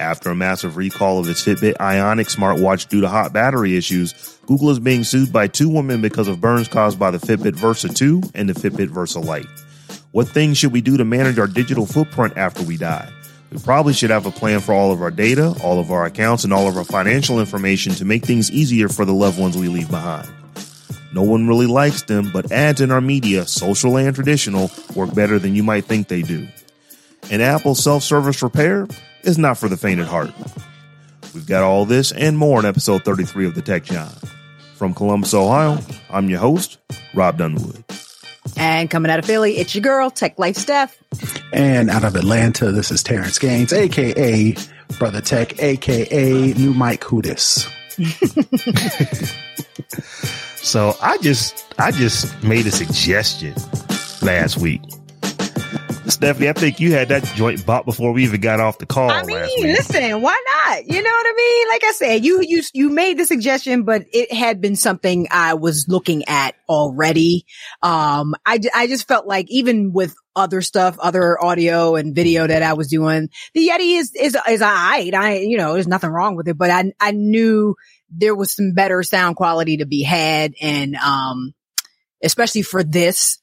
After a massive recall of its Fitbit Ionic smartwatch due to hot battery issues, Google is being sued by two women because of burns caused by the Fitbit Versa 2 and the Fitbit Versa Lite. What things should we do to manage our digital footprint after we die? We probably should have a plan for all of our data, all of our accounts, and all of our financial information to make things easier for the loved ones we leave behind. No one really likes them, but ads in our media, social and traditional, work better than you might think they do. And Apple's self-service repair is not for the faint at heart. We've got all this and more in episode 33 of the Tech Jawn. From Columbus, Ohio, I'm your host, Rob Dunwood. And coming out of Philly, it's your girl, Tech Life Steph. And out of Atlanta, this is Terrence Gaines, aka Brother Tech, aka New Mike Hootis. so I just I just made a suggestion last week Stephanie, I think you had that joint bought before we even got off the call. I mean, listen, why not? You know what I mean? Like I said, you you you made the suggestion, but it had been something I was looking at already. Um, I I just felt like even with other stuff, other audio and video that I was doing, the Yeti is is is alright. I you know, there's nothing wrong with it, but I I knew there was some better sound quality to be had, and um, especially for this,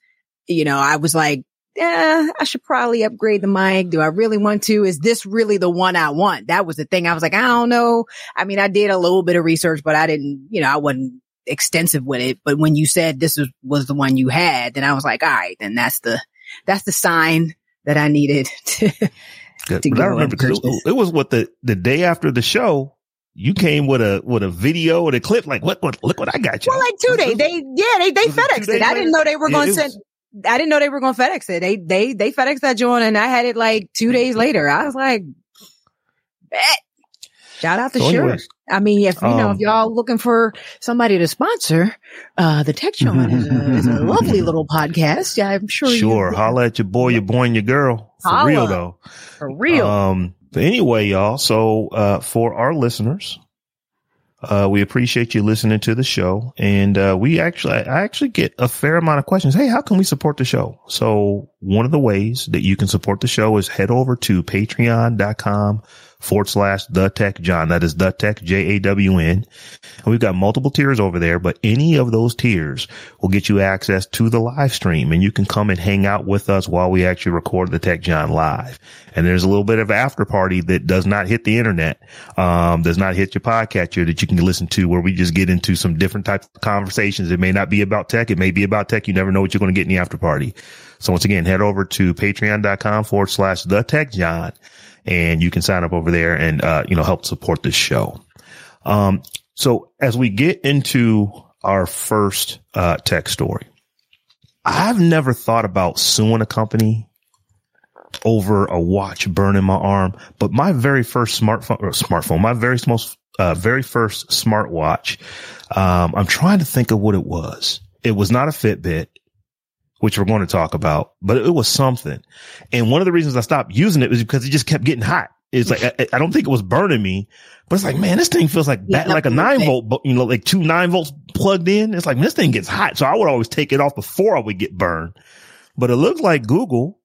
you know, I was like yeah, I should probably upgrade the mic. Do I really want to? Is this really the one I want? That was the thing. I was like, I don't know. I mean, I did a little bit of research, but I didn't, you know, I wasn't extensive with it. But when you said this was, was the one you had, then I was like, all right, then that's the, that's the sign that I needed to, to but I remember it, it was what the, the day after the show, you came with a with a video and a clip like what what look what I got you. Well, like two days. They yeah they they FedExed it. I didn't know they were going to send. I didn't know they were going to FedEx it. They, they, they FedEx that joint and I had it like two days later. I was like, bet. Shout out to so Sure. I mean, if you um, know, if um, y'all looking for somebody to sponsor, uh, the Tech Jawn is, is, a lovely little podcast. Yeah, I'm sure. Sure. Holla at your boy, your boy, and your girl. For holla. real though. For real. Um, but anyway, y'all. So, uh, for our listeners, uh, we appreciate you listening to the show. And, uh, we actually, I actually get a fair amount of questions. Hey, how can we support the show? So one of the ways that you can support the show is head over to patreon.com forward slash the tech Jawn. That is the tech J A W N. And we've got multiple tiers over there, but any of those tiers will get you access to the live stream and you can come and hang out with us while we actually record the Tech Jawn live. And there's a little bit of after party that does not hit the internet, um, does not hit your podcatcher that you can listen to where we just get into some different types of conversations. It may not be about tech. It may be about tech. You never know what you're going to get in the after party. So once again, head over to patreon.com forward slash the tech Jawn and you can sign up over there and, uh, you know, help support this show. Um, so as we get into our first, uh, tech story, I've never thought about suing a company over a watch burning my arm, but my very first smartphone or smartphone, my very most, uh, very first smartwatch, um, I'm trying to think of what it was. It was not a Fitbit which we're going to talk about, but it was something. And one of the reasons I stopped using it was because it just kept getting hot. It's like, I, I don't think it was burning me, but it's like, man, this thing feels like that, like a nine volt, but you know, like two nine volts plugged in. It's like, man, this thing gets hot. So I would always take it off before I would get burned. But it looks like Google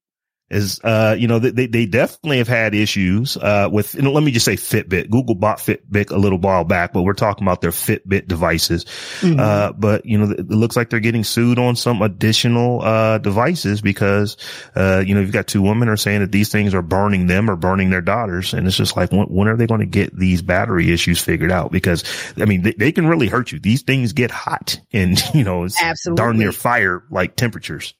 is, uh, you know, they, they definitely have had issues, uh, with, you know, let me just say Fitbit. Google bought Fitbit a little while back, but we're talking about their Fitbit devices. Mm-hmm. Uh, but, you know, it looks like they're getting sued on some additional, uh, devices because, uh, you know, you've got two women are saying that these things are burning them or burning their daughters. And it's just like, when, when are they going to get these battery issues figured out? Because, I mean, they, they, can really hurt you. These things get hot and, you know, it's Absolutely. darn near fire like temperatures.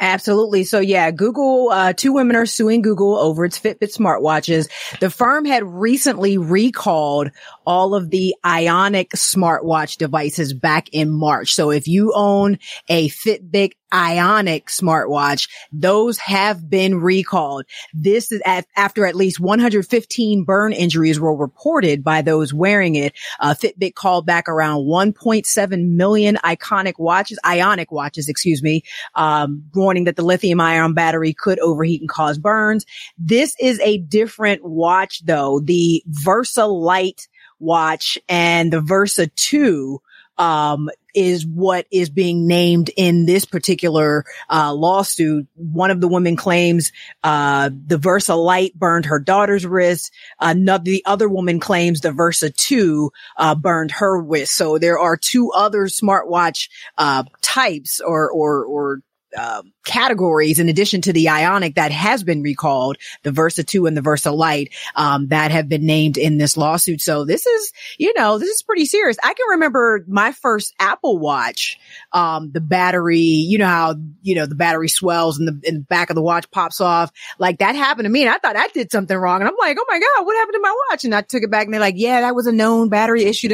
Absolutely. So yeah, Google, uh, two women are suing Google over its Fitbit smartwatches. The firm had recently recalled all of the Ionic smartwatch devices back in March. So if you own a Fitbit Ionic smartwatch. Those have been recalled. This is at, after at least 115 burn injuries were reported by those wearing it. Uh, Fitbit called back around 1.7 million iconic watches, Ionic watches, excuse me, um, warning that the lithium ion battery could overheat and cause burns. This is a different watch though. The Versa Lite watch and the Versa 2 um, is what is being named in this particular uh, lawsuit. One of the women claims uh, the Versa Lite burned her daughter's wrist. Another, the other woman claims the Versa 2 uh, burned her wrist. So there are two other smartwatch uh, types or or or um, categories in addition to the Ionic that has been recalled, the Versa 2 and the Versa Lite, um, that have been named in this lawsuit. So this is, you know, this is pretty serious. I can remember my first Apple watch, um, the battery, you know how, you know, the battery swells and the, in the back of the watch pops off. Like that happened to me. And I thought I did something wrong. And I'm like, oh my God, what happened to my watch? And I took it back and they're like, yeah, that was a known battery issue.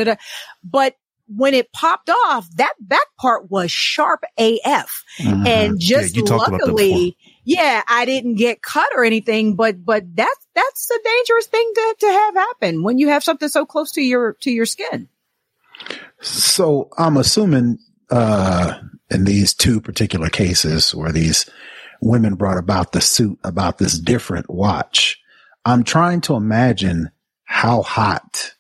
But when it popped off, that back part was sharp AF. Mm-hmm. And just yeah, luckily, yeah, I didn't get cut or anything, but, but that's, that's a dangerous thing to, to have happen when you have something so close to your, to your skin. So I'm assuming, uh, in these two particular cases where these women brought about the suit about this different watch, I'm trying to imagine how hot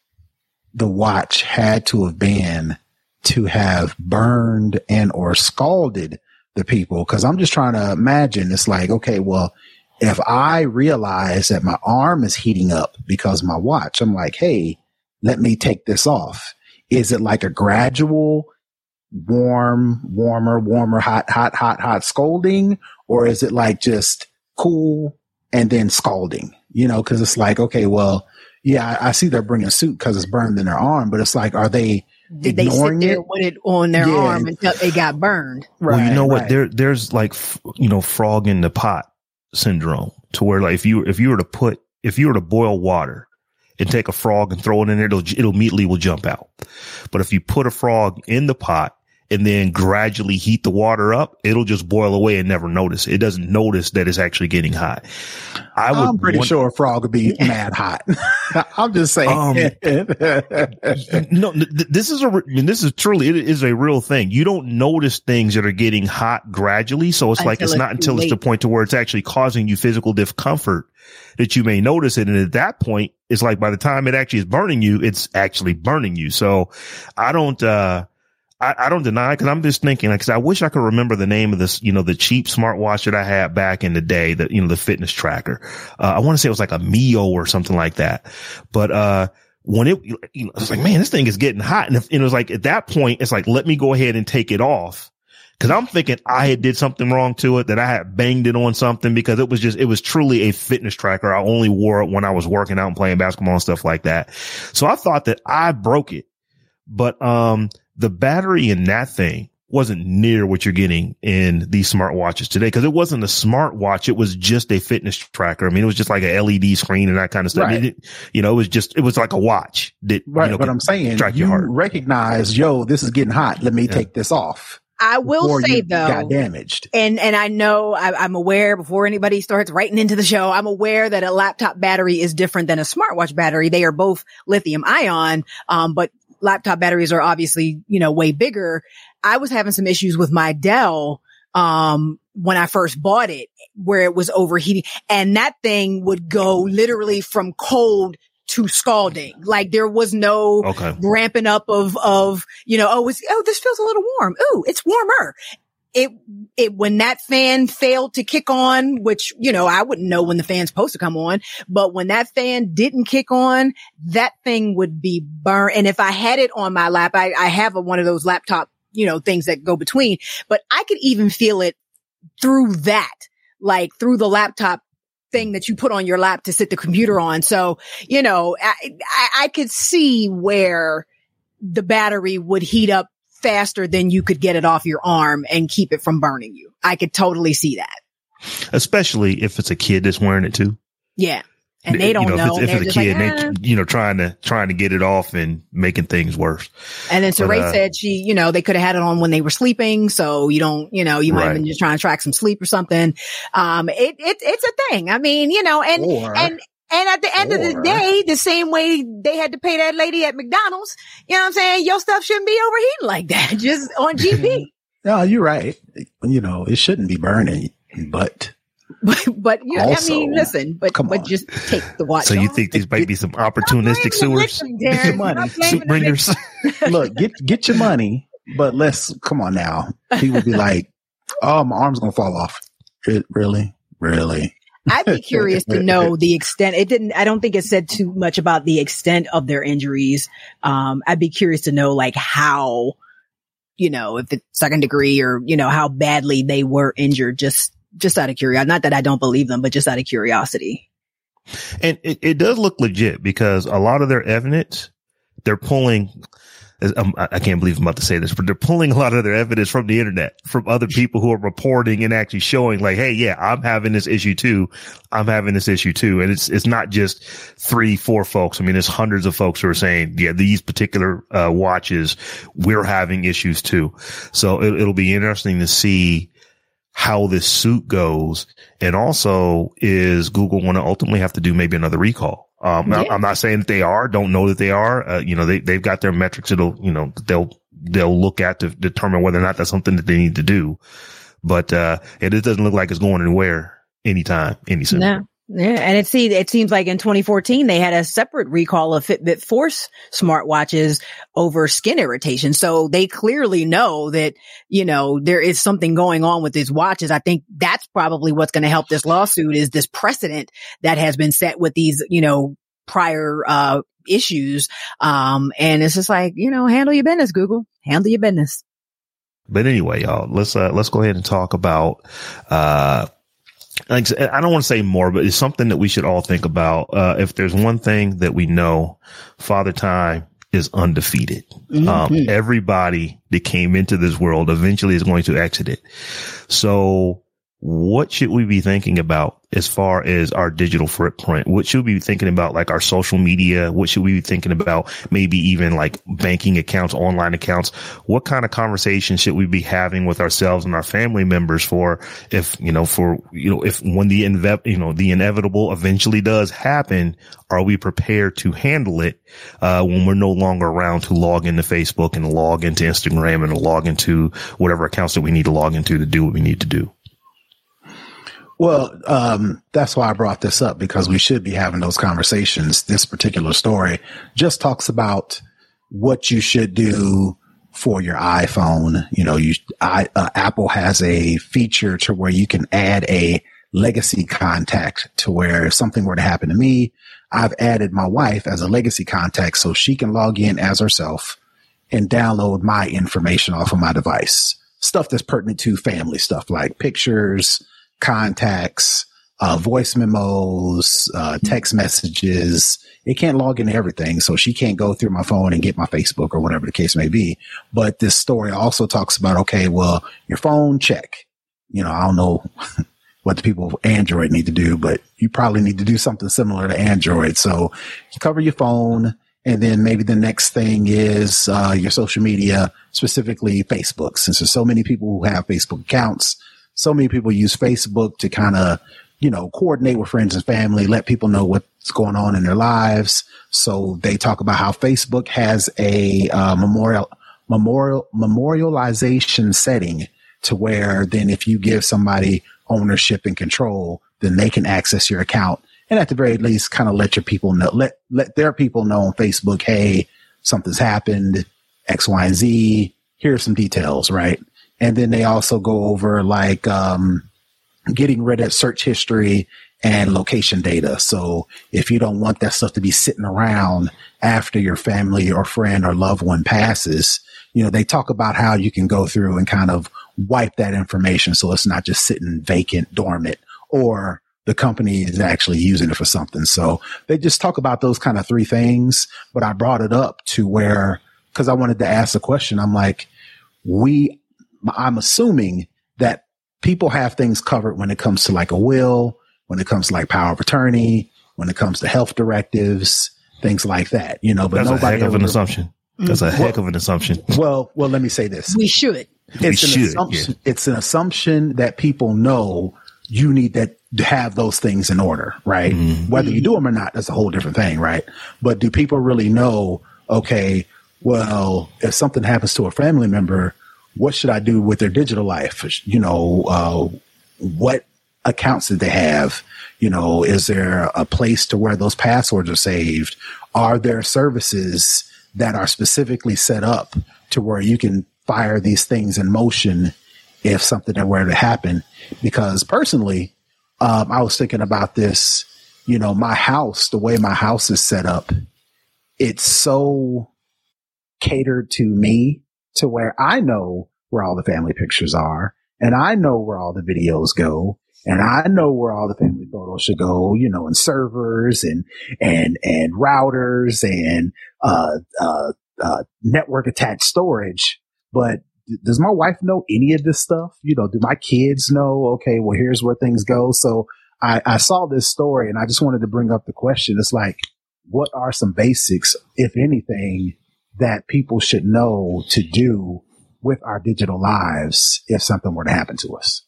the watch had to have been to have burned and or scalded the people. Cause I'm just trying to imagine it's like, okay, well, if I realize that my arm is heating up because my watch, I'm like, Hey, let me take this off. Is it like a gradual warm, warmer, warmer, hot, hot, hot, hot scalding? Or is it like just cool and then scalding? You know, cause it's like, okay, well, yeah, I, I see they're bringing a suit because it's burned in their arm, but it's like, are they did they sit there it? with it on their yeah. arm until they got burned? Right. Well, you know right. what? There, there's like, you know, frog in the pot syndrome to where like if you, if you were to put, if you were to boil water and take a frog and throw it in there, it'll, it'll immediately will jump out. But if you put a frog in the pot and then gradually heat the water up, it'll just boil away and never notice. It doesn't notice that it's actually getting hot. I would I'm pretty want, sure a frog would be mad hot. I'm just saying. Um, no, this is a, this is truly, it is a real thing. You don't notice things that are getting hot gradually. So it's until like, it's, it's not until late. it's the point to where it's actually causing you physical discomfort that you may notice it. And at that point, it's like by the time it actually is burning you, it's actually burning you. So I don't, uh, I, I don't deny because I'm just thinking because I wish I could remember the name of this, you know, the cheap smartwatch that I had back in the day, that you know, the fitness tracker. Uh, I want to say it was like a Mio or something like that. But uh, when it, you know, I was like, man, this thing is getting hot, and, if, and it was like at that point, it's like, let me go ahead and take it off. Cause I'm thinking I had did something wrong to it, that I had banged it on something because it was just, it was truly a fitness tracker. I only wore it when I was working out and playing basketball and stuff like that. So I thought that I broke it, but, um, the battery in that thing wasn't near what you're getting in these smartwatches today because it wasn't a smartwatch. It was just a fitness tracker. I mean, it was just like a LED screen and that kind of stuff. Right. It, you know, it was just, it was like a watch that, right. You know, but I'm saying you recognize, yo, this is getting hot. Let me yeah. take this off. I will say though, got damaged. And, and I know I, am aware before anybody starts writing into the show, I'm aware that a laptop battery is different than a smartwatch battery. They are both lithium ion. Um, but laptop batteries are obviously, you know, way bigger. I was having some issues with my Dell, um, when I first bought it, where it was overheating and that thing would go literally from cold to scalding. Like there was no okay. ramping up of, of, you know, oh, it's, oh, this feels a little warm. Ooh, it's warmer it, it, when that fan failed to kick on, which, you know, I wouldn't know when the fan's supposed to come on, but when that fan didn't kick on, that thing would be burned. And if I had it on my lap, I, I have a, one of those laptop, you know, things that go between, but I could even feel it through that, like through the laptop thing that you put on your lap to sit the computer on. So, you know, I, I, I could see where the battery would heat up faster than you could get it off your arm and keep it from burning you. I could totally see that. Especially if it's a kid that's wearing it too. Yeah. And they don't you know. If it's, if it's a kid, like, and they, you know, trying to, trying to get it off and making things worse. And then Saray uh, said she, you know, they could have had it on when they were sleeping. So you don't, you know, you might have been just trying to track some sleep or something. Um, it, it, it's a thing. I mean, you know, and, Or- and, and at the end of the day, the same way they had to pay that lady at McDonald's, you know what I'm saying? Your stuff shouldn't be overheating like that, just on GP. No, you're right. You know, it shouldn't be burning, but but, but you, I Also, mean, listen, but, come but on. just take the watch. So you off. think these might be some opportunistic sewers, Stop blaming the victim, Get your money. Soup bringers? look, get get your money, but let's come on now. People be like, "Oh, my arm's gonna fall off." It, really, really. I'd be curious to know the extent. It didn't, I don't think it said too much about the extent of their injuries. Um, I'd be curious to know like how, you know, if it's second degree or, you know, how badly they were injured, just, just out of curiosity. Not that I don't believe them, but just out of curiosity. And it, it does look legit because a lot of their evidence, they're pulling. Um, I can't believe I'm about to say this, but they're pulling a lot of their evidence from the internet, from other people who are reporting and actually showing like, Hey, yeah, I'm having this issue too. I'm having this issue too. And it's, it's not just three, four folks. I mean, it's hundreds of folks who are saying, yeah, these particular, uh, watches, we're having issues too. So it, it'll be interesting to see how this suit goes. And also is Google going to ultimately have to do maybe another recall? Um, Yeah. I'm not saying that they are, don't know that they are. Uh, you know, they, they've got their metrics. It'll, you know, they'll, they'll look at to determine whether or not that's something that they need to do. But, uh, it, it doesn't look like it's going anywhere anytime, any soon. No. Yeah. And it see, it seems like in 2014, they had a separate recall of Fitbit Force smartwatches over skin irritation. So they clearly know that, you know, there is something going on with these watches. I think that's probably what's going to help this lawsuit is this precedent that has been set with these, you know, prior, uh, issues. Um, and it's just like, you know, handle your business, Google, handle your business. But anyway, y'all, let's, uh, let's go ahead and talk about, uh, like I don't want to say more, but it's something that we should all think about. Uh, if there's one thing that we know, Father Time is undefeated. Um, everybody that came into this world eventually is going to exit it. So what should we be thinking about as far as our digital footprint? What should we be thinking about like our social media? What should we be thinking about maybe even like banking accounts, online accounts? What kind of conversation should we be having with ourselves and our family members for if, you know, for, you know, if when the inve- you know, the inevitable eventually does happen, are we prepared to handle it, uh, when we're no longer around to log into Facebook and log into Instagram and log into whatever accounts that we need to log into to do what we need to do? Well, um, that's why I brought this up because we should be having those conversations. This particular story just talks about what you should do for your iPhone. You know, you, I, uh, Apple has a feature to where you can add a legacy contact to where if something were to happen to me, I've added my wife as a legacy contact so she can log in as herself and download my information off of my device. Stuff that's pertinent to family stuff like pictures, contacts, uh, voice memos, uh, text messages. It can't log into everything. So she can't go through my phone and get my Facebook or whatever the case may be. But this story also talks about, okay, well, your phone check. You know, I don't know what the people of Android need to do, but you probably need to do something similar to Android. So you cover your phone. And then maybe the next thing is uh, your social media, specifically Facebook. Since there's so many people who have Facebook accounts, so many people use Facebook to kind of, you know, coordinate with friends and family, let people know what's going on in their lives. So they talk about how Facebook has a uh, memorial, memorial, memorialization setting to where then if you give somebody ownership and control, then they can access your account. And at the very least, kind of let your people know, let, let their people know on Facebook, Hey, something's happened, X, Y, and Z. Here are some details, right? And then they also go over like, um, getting rid of search history and location data. So if you don't want that stuff to be sitting around after your family or friend or loved one passes, you know, they talk about how you can go through and kind of wipe that information so it's not just sitting vacant, dormant, or the company is actually using it for something. So they just talk about those kind of three things. But I brought it up to where, cause I wanted to ask a question. I'm like, we, I'm assuming that people have things covered when it comes to like a will, when it comes to like power of attorney, when it comes to health directives, things like that, you know, but That's a heck of an ever- assumption. That's a heck of an assumption. Well, well, let me say this. We should. We It's an should, assumption. It's an assumption that people know you need that to have those things in order, right? Mm-hmm. Whether you do them or not, that's a whole different thing, right? But do people really know, okay, well, if something happens to a family member, what should I do with their digital life? You know, uh, what accounts did they have? You know, is there a place to where those passwords are saved? Are there services that are specifically set up to where you can fire these things in motion if something were to happen? Because personally, um, I was thinking about this, you know, my house, the way my house is set up, it's so catered to me to where I know where all the family pictures are and I know where all the videos go and I know where all the family photos should go, you know, and servers and, and, and routers and, uh, uh, uh, network attached storage. But does my wife know any of this stuff? You know, do my kids know? Okay, well, here's where things go. So I, I saw this story and I just wanted to bring up the question. It's like, what are some basics, if anything, that people should know to do with our digital lives if something were to happen to us?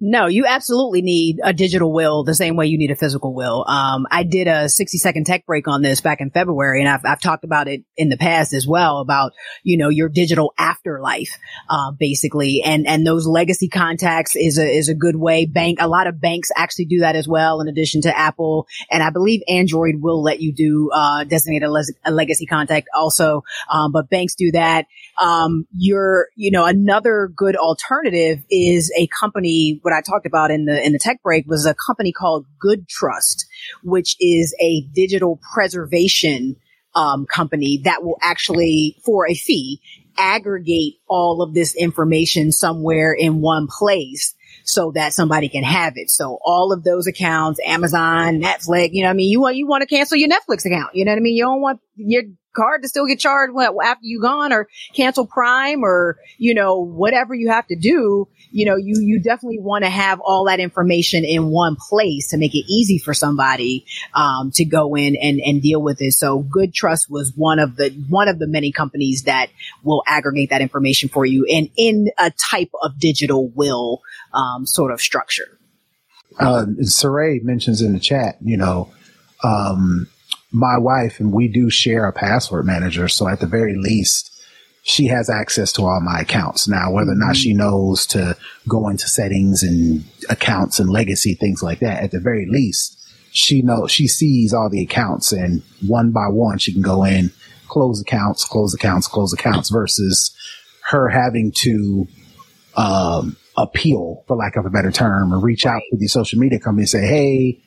No, you absolutely need a digital will the same way you need a physical will. Um, I did a 60 second tech break on this back in February and I've, I've talked about it in the past as well about, you know, your digital afterlife, uh, basically. And, and those legacy contacts is a, is a good way. Bank, a lot of banks actually do that as well in addition to Apple. And I believe Android will let you do, uh, designate a, les- a legacy contact also. Um, but banks do that. Um, you're, you know, another good alternative is a company, what I talked about in the, in the tech break was a company called Good Trust, which is a digital preservation, um, company that will actually, for a fee, aggregate all of this information somewhere in one place so that somebody can have it. So all of those accounts, Amazon, Netflix, you know what I mean? You want, you want to cancel your Netflix account. You know what I mean? You don't want your card to still get charged after you gone or cancel Prime or, you know, whatever you have to do. You know, you, you definitely want to have all that information in one place to make it easy for somebody, um, to go in and, and deal with it. So Good Trust was one of the, one of the many companies that will aggregate that information for you and in a type of digital will, um, sort of structure. uh, Saray mentions in the chat, you know, um, my wife and we do share a password manager. So at the very least, she has access to all my accounts. Now, whether or not she knows to go into settings and accounts and legacy, things like that, at the very least, she knows, she sees all the accounts and one by one, she can go in, close accounts, close accounts, close accounts versus her having to, um, appeal, for lack of a better term, or reach out to the social media company and say, Hey,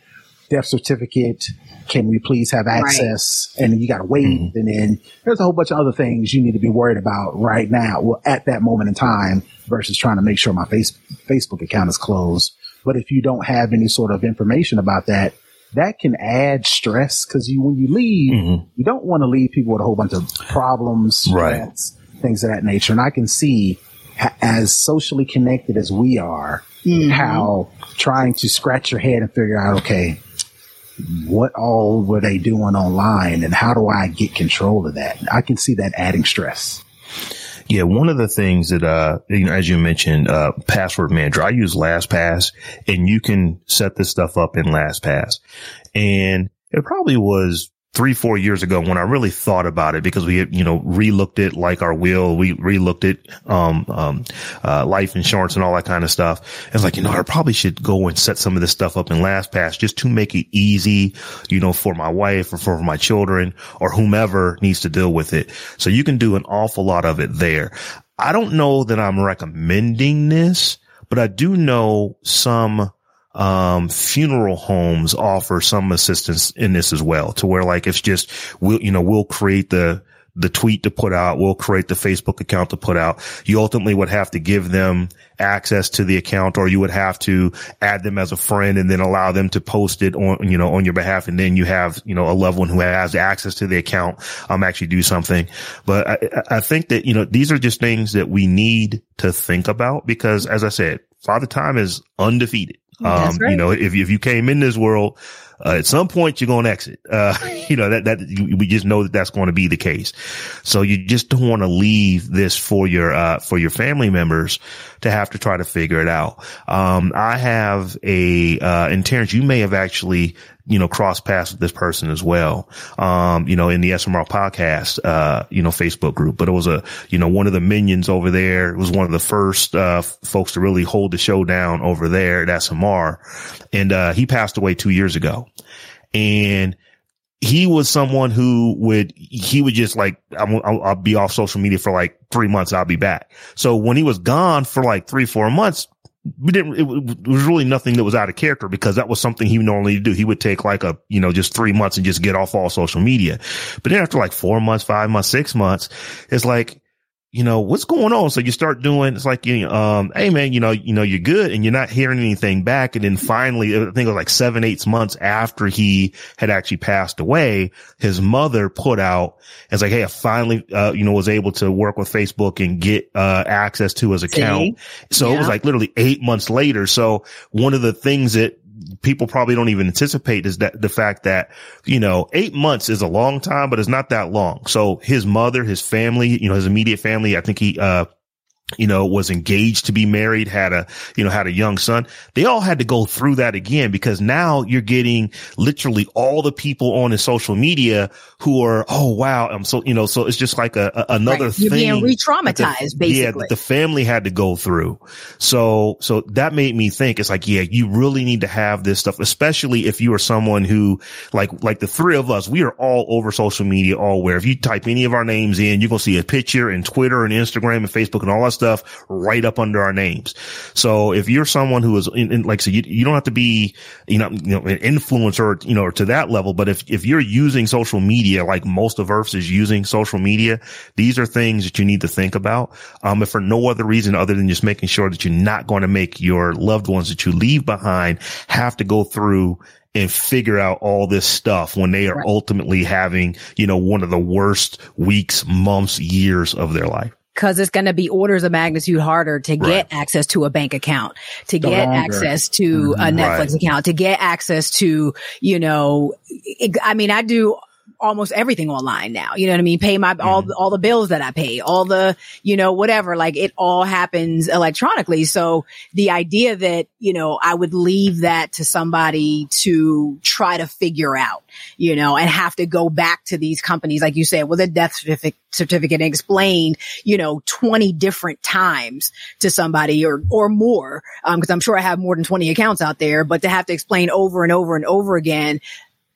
death certificate. Can we please have access? And you got to wait. Mm-hmm. And then there's a whole bunch of other things you need to be worried about right now. Well, at that moment in time versus trying to make sure my face, Facebook account is closed. But if you don't have any sort of information about that, that can add stress because you, when you leave, mm-hmm. you don't want to leave people with a whole bunch of problems, Right. stress, things of that nature. And I can see ha- as socially connected as we are, mm-hmm. how trying to scratch your head and figure out, okay, what all were they doing online and how do I get control of that? I can see that adding stress. Yeah, one of the things that, uh, you know, as you mentioned, uh, password manager, I use LastPass and you can set this stuff up in LastPass. And it probably was three, four years ago when I really thought about it because we had, you know, relooked it like our will. We relooked it, um, um, uh, life insurance and all that kind of stuff. It's like, you know, I probably should go and set some of this stuff up in LastPass just to make it easy, you know, for my wife or for my children or whomever needs to deal with it. So you can do an awful lot of it there. I don't know that I'm recommending this, but I do know some um, funeral homes offer some assistance in this as well to where like it's just we'll you know we'll create the the tweet to put out. We'll create the facebook account to put out. You ultimately would have to give them access to the account or you would have to add them as a friend and then allow them to post it on you know on your behalf. And then you have you know a loved one who has access to the account um actually do something. But i i think that you know these are just things that we need to think about because as i said father time is undefeated um, right. you know, if, if you came in this world, uh, at some point you're going to exit. Uh, you know, that, that we just know that that's going to be the case. So you just don't want to leave this for your, uh, for your family members to have to try to figure it out. Um, I have a, uh, and Terrence, you may have actually, you know, cross paths with this person as well. Um, you know, in the SMR podcast, uh, you know, Facebook group, but it was a, you know, one of the minions over there. It was one of the first, uh, folks to really hold the show down over there at SMR. And, uh, he passed away two years ago and he was someone who would, he would just like, I'll, I'll, be off social media for like three months. I'll be back. So when he was gone for like three, four months, we didn't, it was really nothing that was out of character because that was something he normally do. He would take like a, you know, just three months and just get off all social media. But then after like four months, five months, six months, it's like, you know, what's going on? So you start doing, it's like, you know, um, Hey man, you know, you know, you're good and you're not hearing anything back. And then finally, I think it was like seven, eight months after he had actually passed away, his mother put out, it's like, Hey, I finally, uh, you know, was able to work with Facebook and get, uh, access to his account. So it was like literally eight months later. So one of the things that people probably don't even anticipate is that the fact that, you know, eight months is a long time, but it's not that long. So his mother, his family, you know, his immediate family, I think he, uh, you know, was engaged to be married, had a, you know, had a young son. They all had to go through that again because now you're getting literally all the people on his social media who are, oh wow, I'm so, you know, so it's just like a, a another Right. You're thing. being that the- re-traumatized, Yeah, basically. that the family had to go through. So, so that made me think it's like, yeah, you really need to have this stuff, especially if you are someone who like, like the three of us, we are all over social media, all where if you type any of our names in, you're going to see a picture and Twitter and Instagram and Facebook and all that stuff right up under our names. So if you're someone who is in, in like, so you, you don't have to be, you know, you know, an influencer, you know, to that level, but if, if you're using social media, like most of Earth is using social media, these are things that you need to think about. Um, if for no other reason other than just making sure that you're not going to make your loved ones that you leave behind have to go through and figure out all this stuff when they are Right. ultimately having, you know, one of the worst weeks, months, years of their life. Cause it's going to be orders of magnitude harder to get Right. access to a bank account, to get longer. access to a Mhm. Netflix Right. account, to get access to, you know, it- I mean, I do almost everything online now. You know what I mean? Pay my, all, Mm-hmm. all the bills that I pay, all the, you know, whatever, like it all happens electronically. So the idea that, you know, I would leave that to somebody to try to figure out, you know, and have to go back to these companies, like you said, with a death certificate, certificate and explain, you know, 20 different times to somebody or, or more. Um, cause I'm sure I have more than 20 accounts out there, but to have to explain over and over and over again,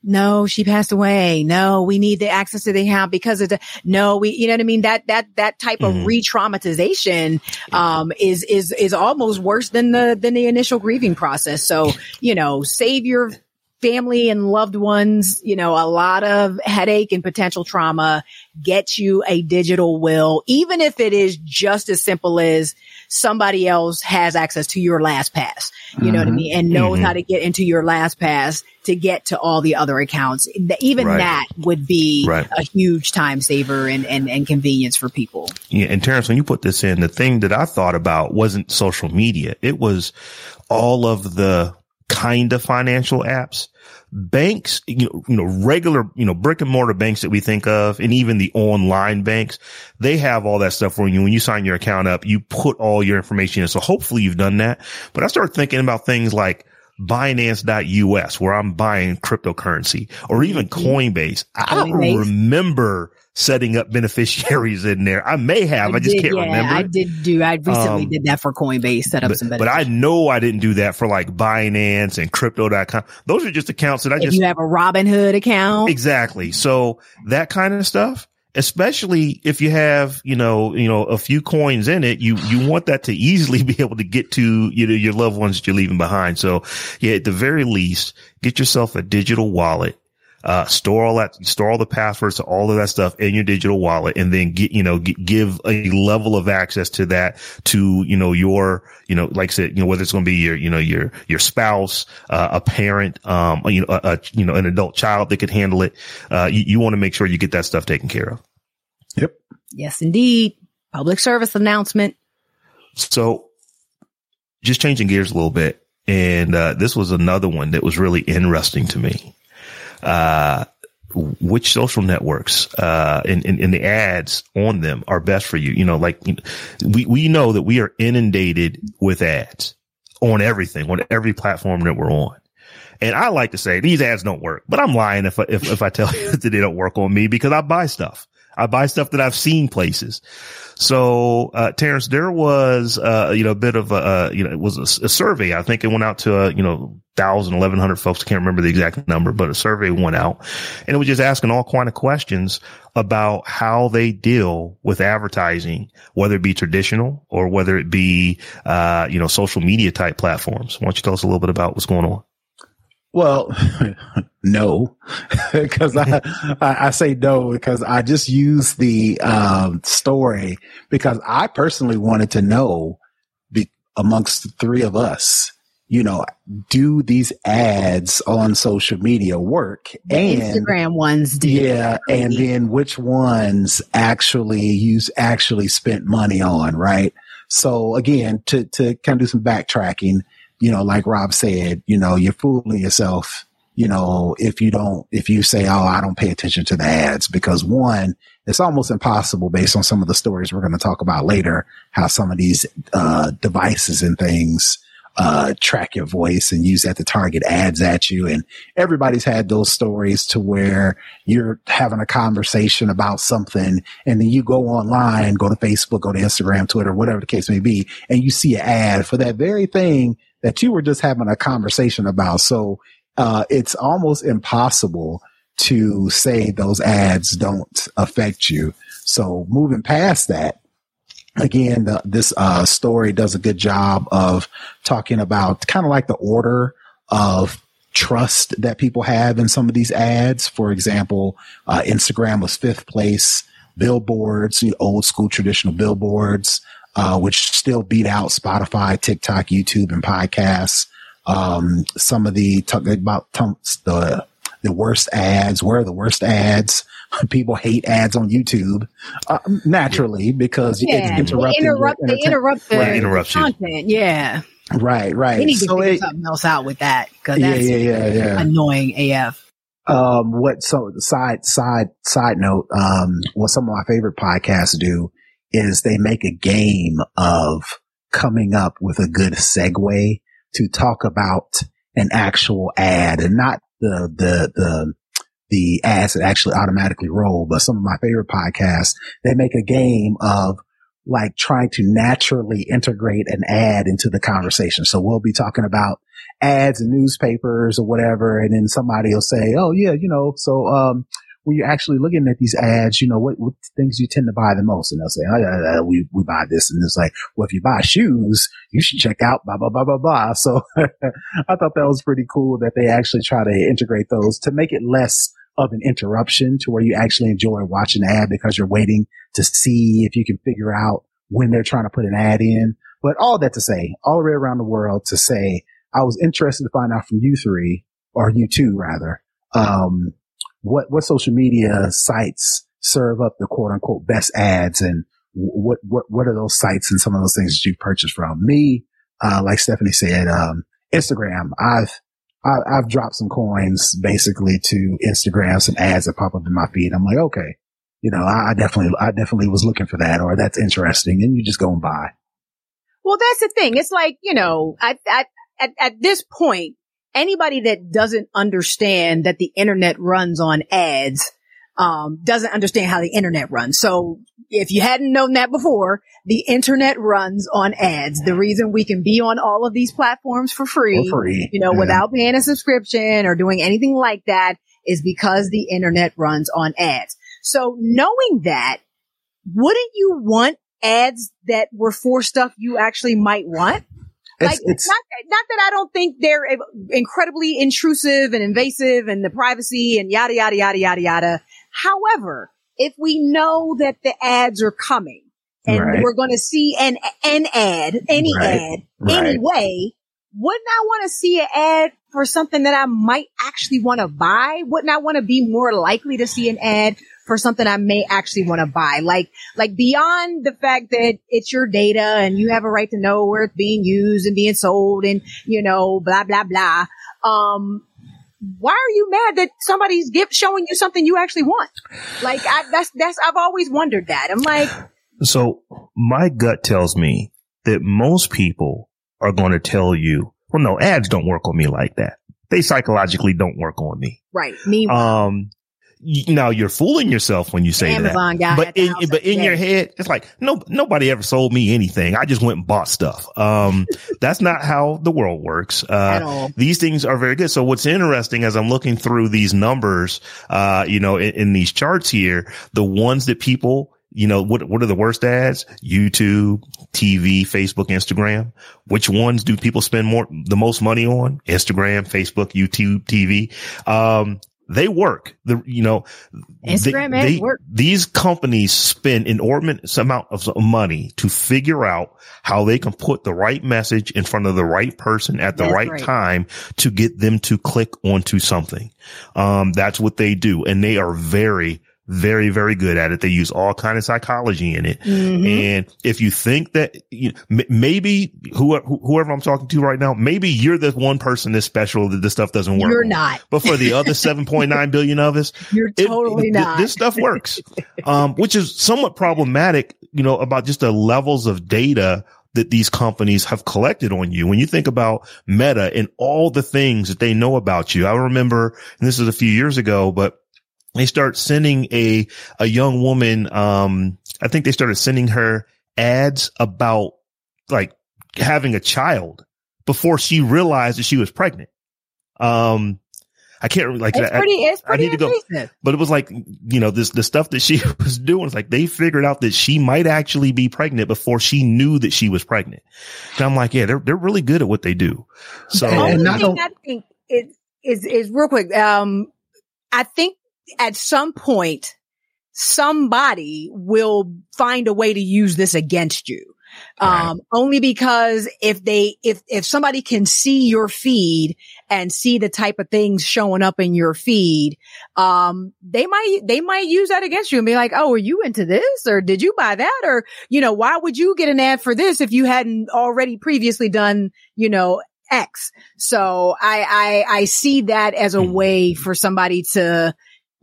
no, she passed away. No, we need the access to the account because of the, no, we, you know what I mean? That, that, that type of Mhm. re-traumatization, um, is, is, is almost worse than the, than the initial grieving process. So, you know, save your family and loved ones, you know, a lot of headache and potential trauma. Get you a digital will, even if it is just as simple as somebody else has access to your LastPass. You know what I Mhm. mean? And knows Mhm. how to get into your LastPass to get to all the other accounts. Even Right. that would be Right. a huge time saver and, and, and convenience for people. Yeah. And Terrence, when you put this in, the thing that I thought about wasn't social media. It was all of the kind of financial apps. Banks, you know, you know, regular, you know, brick and mortar banks that we think of and even the online banks, they have all that stuff for you. When you sign your account up, you put all your information in. So hopefully you've done that. But I started thinking about things like Binance.us where I'm buying cryptocurrency or even mm-hmm. Coinbase. I don't remember setting up beneficiaries in there. I may have. I, just did, can't yeah, remember. I did do. I recently Um, did that for Coinbase, set up but, some but I know I didn't do that for like Binance and crypto.com. Those are just accounts that I if just you have a Robinhood account, Exactly. So that kind of stuff. especially if you have, you know, you know, a few coins in it, you, you want that to easily be able to get to, you know, your loved ones that you're leaving behind. So yeah, at the very least, get yourself a digital wallet uh, store all that, store all the passwords to all of that stuff in your digital wallet and then get, you know, g- give a level of access to that to, you know, your, you know, like I said, you know, whether it's going to be your, you know, your, your spouse, uh, a parent, um, you know, a, a, you know, an adult child that could handle it. Uh, you, you want to make sure you get that stuff taken care of. Yep. Yes, indeed. Public service announcement. So just changing gears a little bit. And, uh, this was another one that was really interesting to me uh, which social networks uh, and, and, and, the ads on them are best for you. You know, like we we know that we are inundated with ads on everything, on every platform that we're on. And I like to say these ads don't work, but I'm lying if if if I tell you that they don't work on me because I buy stuff. I buy stuff that I've seen places. So, uh, Terrence, there was, uh, you know, a bit of a, uh, you know, it was a, a, survey. I think it went out to, uh, you know, thousand, eleven hundred folks. I can't remember the exact number, but a survey went out and it was just asking all kind of questions about how they deal with advertising, whether it be traditional or whether it be, uh, you know, social media type platforms. Why don't you tell us a little bit about what's going on? Well, no, because I, I, I, say no because I just use the um, story because I personally wanted to know be, amongst the three of us, you know, do these ads on social media work? The and Instagram ones do. Yeah, and then which ones actually use actually spent money on, right? So again, to to kind of do some backtracking you know, like Rob said, you know, you're fooling yourself, you know, if you don't, if you say, oh, I don't pay attention to the ads, because one, it's almost impossible based on some of the stories we're going to talk about later, how some of these uh, devices and things uh, track your voice and use that to target ads at you. And everybody's had those stories to where you're having a conversation about something and then you go online, go to Facebook, go to Instagram, Twitter, whatever the case may be, and you see an ad for that very thing that you were just having a conversation about. So, uh, it's almost impossible to say those ads don't affect you. So moving past that, again, the, this, uh, story does a good job of talking about kind of like the order of trust that people have in some of these ads. For example, uh, Instagram was fifth place, billboards, you know, old school traditional billboards, uh, which still beat out Spotify, TikTok, YouTube, and podcasts. Um, some of the talk about the the worst ads. Where are the worst ads? People hate ads on YouTube uh, naturally because yeah, it's interrupting. They interrupt, they interrupt the right. interrupt content. Yeah. Right, right. We need to so figure it, something else out with that because that's yeah, yeah, yeah, annoying AF. Um, what so side side side note? Um, what some of my favorite podcasts do is they make a game of coming up with a good segue to talk about an actual ad and not the, the, the, the ads that actually automatically roll, but some of my favorite podcasts, they make a game of like trying to naturally integrate an ad into the conversation. So we'll be talking about ads and newspapers or whatever. And then somebody will say, Oh yeah, you know, so, um, when you're actually looking at these ads, you know, what, what things you tend to buy the most? And they'll say, oh, we, we buy this. And it's like, well, if you buy shoes, you should check out blah, blah, blah, blah, blah. So I thought that was pretty cool that they actually try to integrate those to make it less of an interruption to where you actually enjoy watching the ad because you're waiting to see if you can figure out when they're trying to put an ad in. But all that to say, all the way around the world to say, I was interested to find out from you three or you two rather, um, what, what social media sites serve up the quote unquote best ads and what, what, what are those sites and some of those things that you purchased from me? Uh, like Stephanie said, um, Instagram, I've, I, have i have dropped some coins basically to Instagram, some ads that pop up in my feed. I'm like, okay, you know, I, I definitely, I definitely was looking for that or that's interesting. And you just go and buy. Well, that's the thing. It's like, you know, at, at, at, at this point, anybody that doesn't understand that the internet runs on ads, um, doesn't understand how the internet runs. So if you hadn't known that before, the internet runs on ads. The reason we can be on all of these platforms for free, for free. you know, yeah. without paying a subscription or doing anything like that is because the internet runs on ads. So knowing that, wouldn't you want ads that were for stuff you actually might want? It's, like it's not not that I don't think they're incredibly intrusive and invasive and the privacy and yada yada yada yada yada. However, if we know that the ads are coming and Right. we're going to see an an ad, any Right. ad, Right. anyway, wouldn't I want to see an ad for something that I might actually want to buy? Wouldn't I want to be more likely to see an ad for something I may actually want to buy? Like, like beyond the fact that it's your data and you have a right to know where it's being used and being sold and, you know, blah, blah, blah. Um, why are you mad that somebody's gift showing you something you actually want? Like, I, that's, that's, I've always wondered that. I'm like, So my gut tells me that most people are going to tell you, well, no, ads don't work on me like that. They psychologically don't work on me. right, me, Um, now you're fooling yourself when you say Amazon that. guy but in, but in your head, it's like, no, nobody ever sold me anything. I just went and bought stuff. Um, that's not how the world works. At Uh, all. these things are very good. So what's interesting as I'm looking through these numbers, uh, you know, in, in these charts here, the ones that people, you know, what, what are the worst ads? YouTube, TV, Facebook, Instagram. Which ones do people spend more, the most money on? Instagram, Facebook, YouTube, TV. Um, they work. The, you know, Instagram they- ads they- work. These companies spend enormous amount of money to figure out how they can put the right message in front of the right person at the That's right, right. time to get them to click onto something. Um, that's what they do. And they are very, very, very good at it. They use all kind of psychology in it. Mm-hmm. And if you think that you know, m- maybe whoever, whoever I'm talking to right now, maybe you're the one person that's special that this stuff doesn't work. You're not. But for the other 7.9 billion of us, You're it- totally th- not. This stuff works, um, which is somewhat problematic, you know, about just the levels of data that these companies have collected on you. When you think about Meta and all the things that they know about you, I remember, and this is a few years ago, but they start sending a, a young woman, um, I think they started sending her ads about like having a child before she realized that she was pregnant. Um, I can't like it's I- pretty, it's I pretty need to go- but it was like, you know, this, the stuff that she was doing, it's like they figured out that she might actually be pregnant before she knew that she was pregnant. And I'm like, yeah, they're, they're really good at what they do. So, The only And I thing don't- I think is, is, is real quick. Um, I think at some point, somebody will find a way to use this against you. Um, only because if they, if, if somebody can see your feed and see the type of things showing up in your feed, um, they might, they might use that against you and be like, Oh, are you into this? Or did you buy that? Or, you know, why would you get an ad for this if you hadn't already previously done, you know, X? So I, I, I see that as a Mhm. way for somebody to,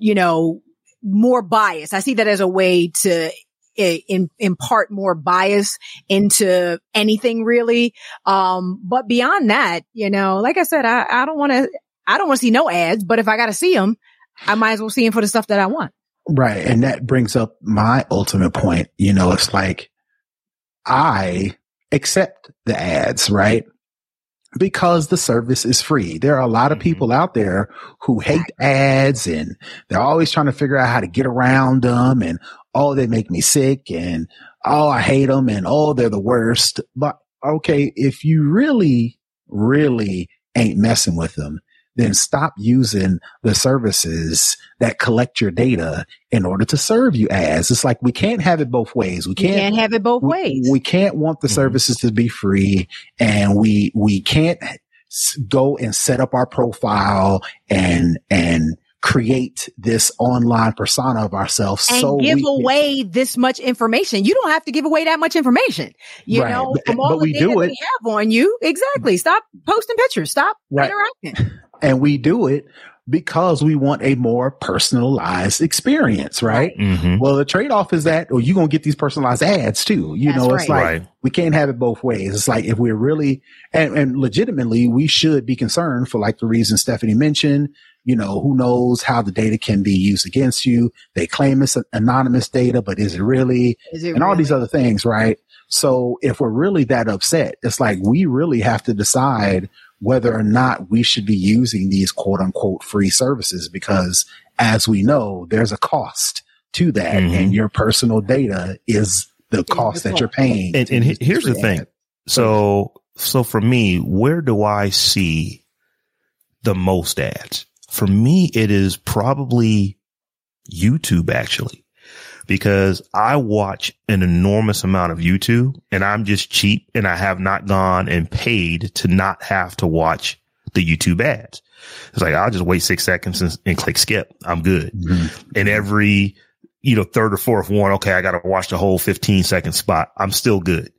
you know, more bias. I see that as a way to in, impart more bias into anything really. Um, but beyond that, you know, like I said, I, I don't want to, I don't want to see no ads, but if I got to see them, I might as well see them for the stuff that I want. Right. And that brings up my ultimate point. You know, it's like I accept the ads, right? Because the service is free. There are a lot of Mhm. people out there who hate ads and they're always trying to figure out how to get around them and oh, they make me sick and oh, I hate them and oh, they're the worst. But okay, if you really, really ain't messing with them, then stop using the services that collect your data in order to serve you ads. It's like we can't have it both ways. We can't, can't have it both we- ways. We, can't want the Mhm. services to be free and we, we can't go and set up our profile and, and create this online persona of ourselves. and so give we, away this much information. You don't have to give away that much information. You Right, know, but- from all but the we data do they it. have on you. Exactly. Stop posting pictures. Stop Right. interacting. And we do it because we want a more personalized experience, right? Mhm. Well, the trade off is that, or you're going to get these personalized ads too. You That's know, it's right. like, Right. we can't have it both ways. It's like if we're really, and, and legitimately, we should be concerned for like the reason Stephanie mentioned, you know, who knows how the data can be used against you. They claim it's anonymous data, but is it really? Is it and all these other things, right? So if we're really that upset, it's like we really have to decide whether or not we should be using these quote unquote free services because as we know, there's a cost to that, Mhm. and your personal data is the cost that you're paying. And, and he- use this here's the thing. So, so for me, where do I see the most ads? For me, it is probably YouTube actually, because I watch an enormous amount of YouTube and I'm just cheap and I have not gone and paid to not have to watch the YouTube ads. It's like, I'll just wait six seconds and, and click skip. I'm good. And every, you know, third or fourth one, okay, I got to watch the whole 15 second spot. I'm still good.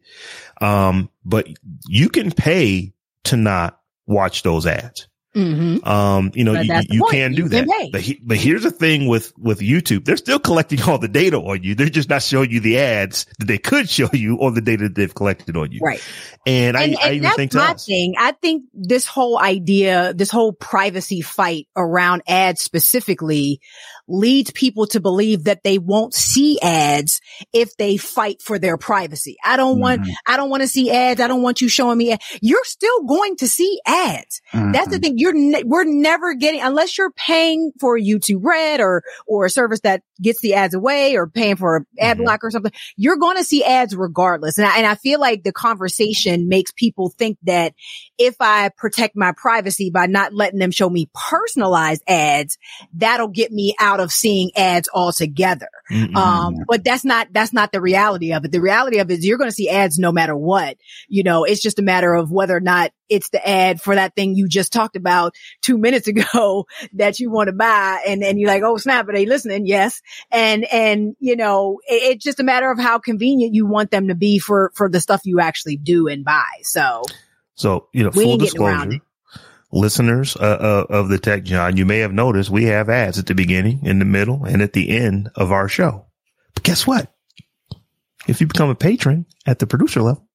Um, but you can pay to not watch those ads. Hmm Um, you know, But you, you can do You that. can. But, he, but here's the thing with, with YouTube. They're still collecting all the data on you. They're just not showing you the ads that they could show you or the data that they've collected on you. Right. And, and, I, I even think my thing. I think this whole idea, this whole privacy fight around ads specifically leads people to believe that they won't see ads if they fight for their privacy. I don't want, Mhm. I don't want to see ads. I don't want you showing me. You're still going to see ads. That's the Mhm. thing. You're, ne- we're never getting, unless you're paying for YouTube Red or, or a service that gets the ads away or paying for an ad Mhm. block or something, you're going to see ads regardless. And I, and I feel like the conversation makes people think that if I protect my privacy by not letting them show me personalized ads, that'll get me out of seeing ads altogether. Mm-mm. Um, but that's not, that's not the reality of it. The reality of it is you're going to see ads no matter what. You know, it's just a matter of whether or not it's the ad for that thing you just talked about two minutes ago that you want to buy. And then you're like, Oh, snap. Are they listening? Yes. And, and, you know, it, it's just a matter of how convenient you want them to be for, for the stuff you actually do and buy. So So, you know, We full ain't getting around disclosure, listeners uh, uh, of the Tech Jawn, you may have noticed we have ads at the beginning, in the middle, and at the end of our show. But guess what? If you become a patron at the producer level,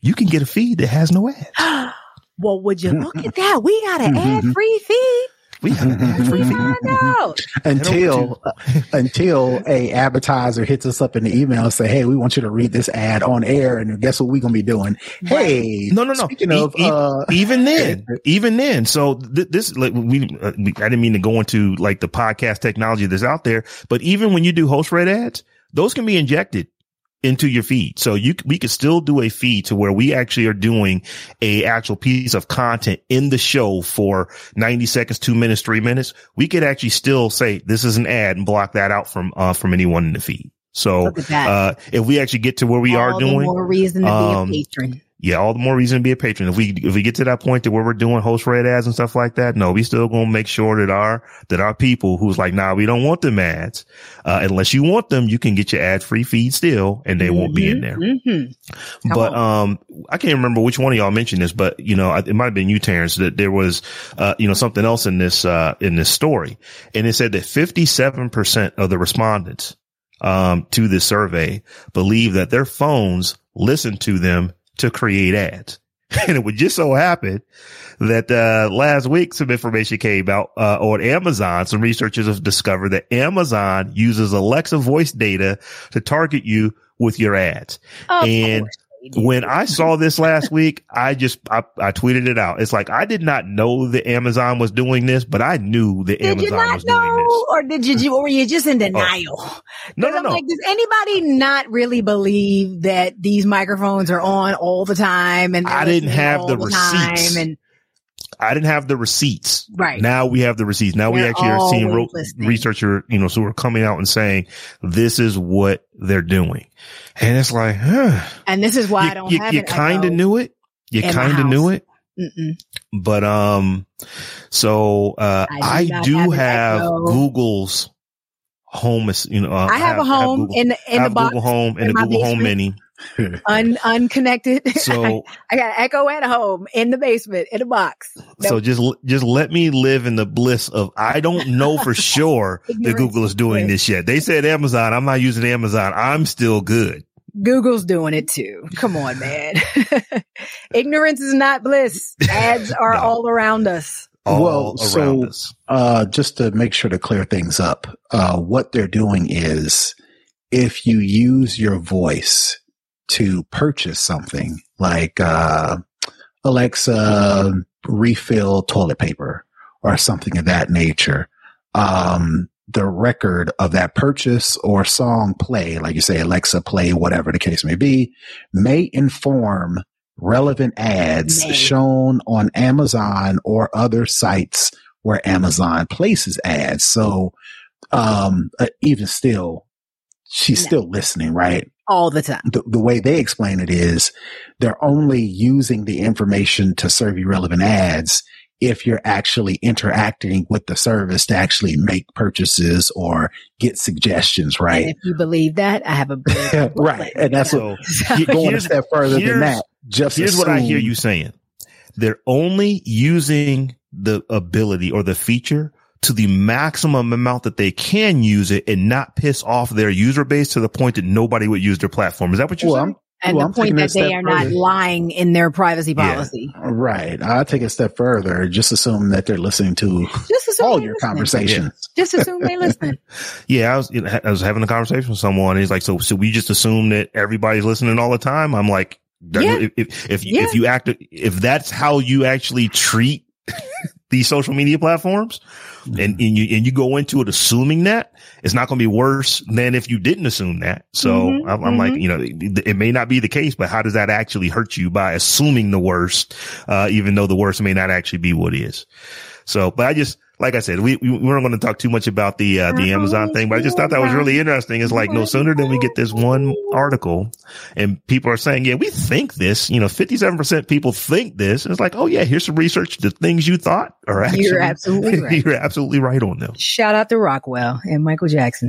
you can get a feed that has no ads. well, would you look at that? We got an ad free feed. We have an ad free feed. Find out. until uh, until a advertiser hits us up in the email and say, "Hey, we want you to read this ad on air," and guess what we're gonna be doing? Hey, No, no, no. Speaking E- of, e- uh, even then, even then. So th- this, like, we, uh, we, I didn't mean to go into like the podcast technology that's out there, but even when you do host read ads, those can be injected into your feed. So you, we could still do a feed to where we actually are doing a actual piece of content in the show for 90 seconds, two minutes, three minutes. We could actually still say this is an ad and block that out from, uh, from anyone in the feed. So, Look at that. uh, if we actually get to where we are All the doing, more reason to um, be a patron. Yeah, all the more reason to be a patron. If we if we get to that point to where we're doing host read ads and stuff like that, no, we still gonna make sure that our that our people who's like, nah, we don't want them ads. Uh, unless you want them, you can get your ad free feed still, and they won't be in there. Mhm. Come But um, I can't remember which one of y'all mentioned this, but you know, I- it might have been you, Terrence, that there was uh, you know, something else in this uh in this story, and it said that fifty seven percent of the respondents um to this survey believe that their phones listen to them to create ads. And it would just so happen that uh, last week some information came out uh, on Amazon. Some researchers have discovered that Amazon uses Alexa voice data to target you with your ads. Of and course. When I saw this last week, I just I, I tweeted it out. It's like I did not know that Amazon was doing this, but I knew that Did Amazon you not was doing know, this. Oh. or did you, or were you just in oh. denial? No, 'Cause no, I'm no. like, does anybody not really believe that these microphones are on all the time? And I didn't have the time receipts. And I didn't have the receipts. Right. Now we have the receipts. Now we They're actually are seeing ro- researcher, you know, so we're coming out and saying this is what they're doing. And it's like, huh. and this is why I don't you, have you kind of knew it. You kind of knew it. Mm-mm. But, um, so, uh, I do I do have have Google's home, you know, uh, I have a home Google- in the in the box, Google Home and in the Google Home. Mini. un, unconnected. So, I got an Echo at home in the basement in a box. so just just let me live in the bliss of I don't know for sure that Google is doing this yet. They said Amazon. I'm not using Amazon. I'm still good. Google's doing it too. Come on, man. Ignorance is not bliss. Ads are No. all around us. All Well, around so- us. uh, just to make sure to clear things up, uh, what they're doing is if you use your voice to purchase something like, uh, Alexa refill toilet paper or something of that nature, um, the record of that purchase or song play, like you say, Alexa play, whatever the case may be, may inform relevant ads May. shown on Amazon or other sites where Amazon places ads. So, um, uh, even still, she's No. still listening, right? All the time. the, the way they explain it is they're only using the information to serve you relevant ads if you're actually interacting with the service to actually make purchases or get suggestions, And right? if you believe that, I have a right. And that's what, going a step further than that. Just here's what I hear you saying. They're only using the ability or the feature to the maximum amount that they can use it and not piss off their user base to the point that nobody would use their platform. Is that what you're Well, saying? I'm, and well, the I'm point taking it a that they step are not lying in their privacy Yeah. policy. Right. I'll take a step further. Just assume that they're listening to Just all your listening. conversations. Just assume they listen. Yeah, I was I was having a conversation with someone. He's like, so so we just assume that everybody's listening all the time. I'm like, Yeah. if if if, Yeah. if you act if that's how you actually treat these social media platforms, and, and you and you go into it assuming that it's not going to be worse than if you didn't assume that. So Mhm, I'm, I'm like, mhm. you know, it, it may not be the case, but how does that actually hurt you by assuming the worst, uh, even though the worst may not actually be what is? So, but I just, like I said, we, we weren't going to talk too much about the, uh, the Amazon thing, but I just thought that was really interesting. It's like no sooner than we get this one article and people are saying, yeah, we think this, you know, 57% people think this. And it's like, oh yeah, here's some research. The things you thought are actually, You're absolutely right. you're absolutely right on them. Shout out to Rockwell and Michael Jackson.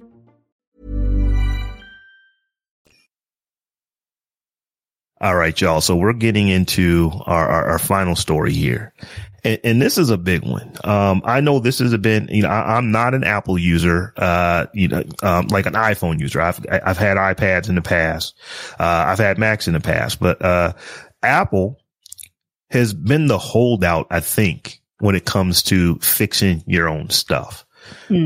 All right, y'all. So we're getting into our, our, our final story here. And, and this is a big one. Um, I know this has been, you know, I, I'm not an Apple user, uh, you know, um, like an iPhone user. I've, I've had iPads in the past. Uh, I've had Macs in the past, but, uh, Apple has been the holdout, I think, when it comes to fixing your own stuff.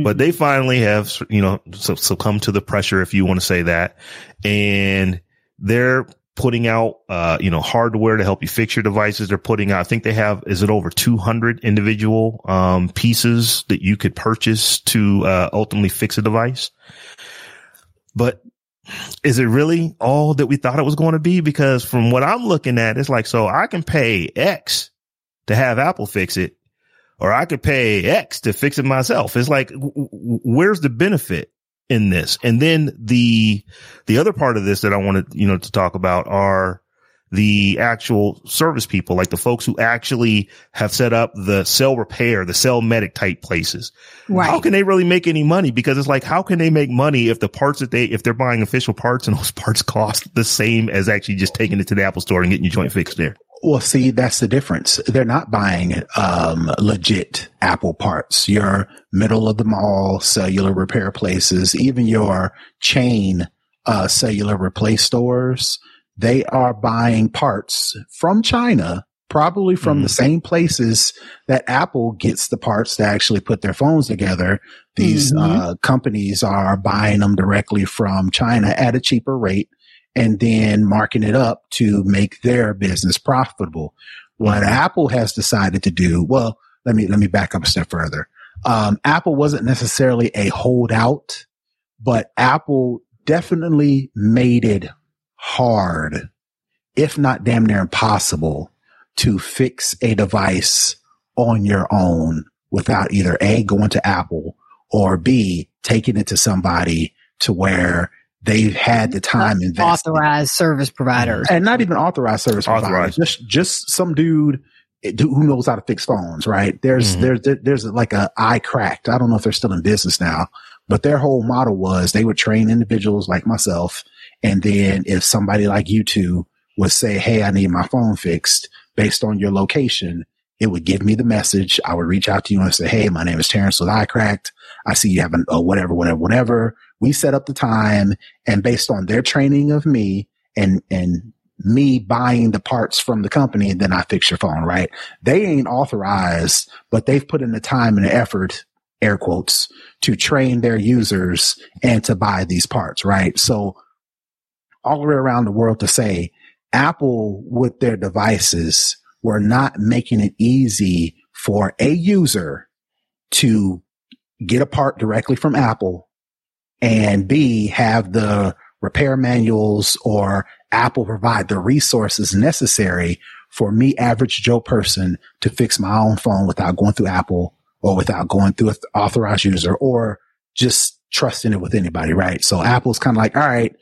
But they finally have, you know, succumbed to the pressure, if you want to say that. And they're putting out, uh, you know, hardware to help you fix your devices. They're putting out, I think they have, is it over 200 individual, um, pieces that you could purchase to, uh, ultimately fix a device. But is it really all that we thought it was going to be? Because from what I'm looking at, it's like, so I can pay X to have Apple fix it, or I could pay X to fix it myself. It's like, where's the benefit in this? And then the, the other part of this that I wanted, you know, to talk about are the actual service people, like the folks who actually have set up the cell repair, the cell medic type places. Right. How can they really make any money? Because it's like, how can they make money if the parts that they, if they're buying official parts and those parts cost the same as actually just taking it to the Apple store and getting your joint fixed there? Well, see, that's the difference. They're not buying um, legit Apple parts. Your middle of the mall cellular repair places, even your chain uh, cellular replace stores, they are buying parts from China, probably from the same places that Apple gets the parts to actually put their phones together. These Mhm. uh, companies are buying them directly from China at a cheaper rate and then marking it up to make their business profitable. What Apple has decided to do, well, let me, let me back up a step further. Um, Apple wasn't necessarily a holdout, but Apple definitely made it hard, if not damn near impossible to fix a device on your own without either A, going to Apple or B, taking it to somebody to where they've had the time invested Authorized service providers. and not even authorized service provider. Authorized. Just just some dude who knows how to fix phones, right? There's, mm-hmm. there's, there's like a iCracked. I don't know if they're still in business now, but their whole model was they would train individuals like myself. And then if somebody like you two would say, Hey, I need my phone fixed based on your location, it would give me the message. I would reach out to you and say, Hey, my name is Terrence with iCracked. I see you have a uh, whatever, whatever, whatever. We set up the time and based on their training of me and, and me buying the parts from the company then I fix your phone, right? They ain't authorized, but they've put in the time and the effort, air quotes, to train their users and to buy these parts, right? So all the way around the world to say Apple with their devices were not making it easy for a user to get a part directly from Apple and B, have the repair manuals or Apple provide the resources necessary for me, average Joe person, to fix my own phone without going through Apple or without going through an authorized user or just trusting it with anybody, right? So Apple's kind of like, all right,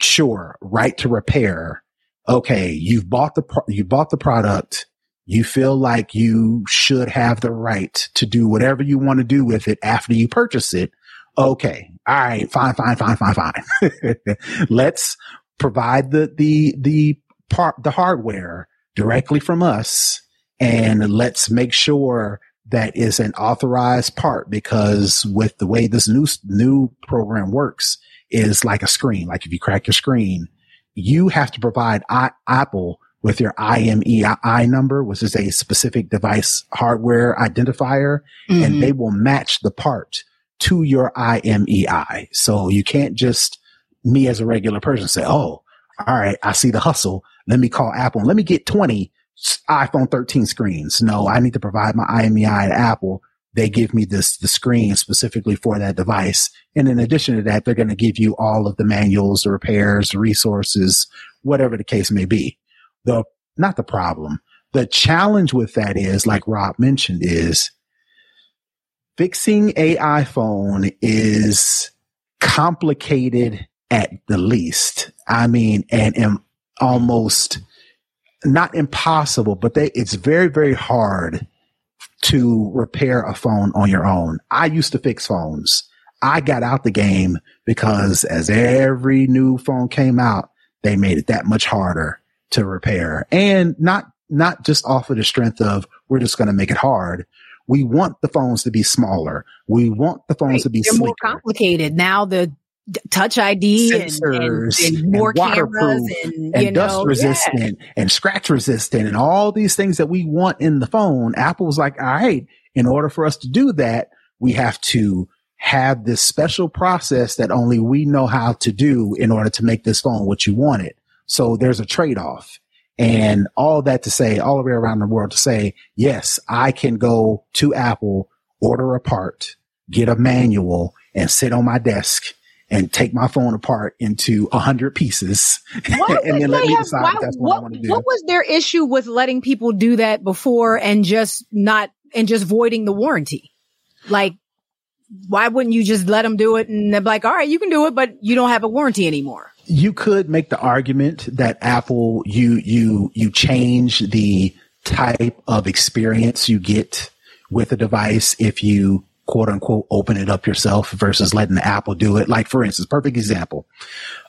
sure, right to repair. Okay, you've bought the pro- you bought the product. You feel like you should have the right to do whatever you want to do with it after you purchase it. Okay, all right, fine, fine, fine, fine, fine. Let's provide the the the part the hardware directly from us, and let's make sure that is an authorized part because with the way this new new program works is like a screen. Like if you crack your screen, you have to provide I, Apple with your IMEI number, which is a specific device hardware identifier, mm-hmm. and they will match the part to your IMEI. So you can't just me as a regular person say, Oh, all right, I see the hustle. Let me call Apple and let me get 20 iPhone 13 screens. No, I need to provide my IMEI to Apple they give me this, the screen specifically for that device. And in addition to that, they're going to give you all of the manuals, the repairs, the resources, whatever the case may be. The, not the problem. The challenge with that is, like Rob mentioned, is fixing a iPhone is complicated at the least. I mean, and, and almost not impossible, but they, it's very, very hard to repair a phone on your own. I used to fix phones. I got out the game because as every new phone came out, they made it that much harder to repair and not, not just off of the strength of we're just going to make it hard. We want the phones to be smaller. We want the phones right. to be more complicated. Now the touch ID Sensors and, and, and more and cameras and, and dust know, resistant yeah. and scratch resistant and all these things that we want in the phone. Apple's like, all right, in order for us to do that, we have to have this special process that only we know how to do in order to make this phone what you want it. So there's a trade off Mm-hmm. and all that to say all the way around the world to say, yes, I can go to Apple, order a part, get a manual and sit on my desk and take my phone apart into a hundred pieces and then let me have, decide why, that's what, what I want to do. What was their issue with letting people do that before and just not, and just voiding the warranty? Like, why wouldn't you just let them do it and they're like, all right, you can do it, but you don't have a warranty anymore? You could make the argument that Apple, you, you, you change the type of experience you get with a device if you quote unquote open it up yourself versus letting Apple do it. Like for instance, perfect example.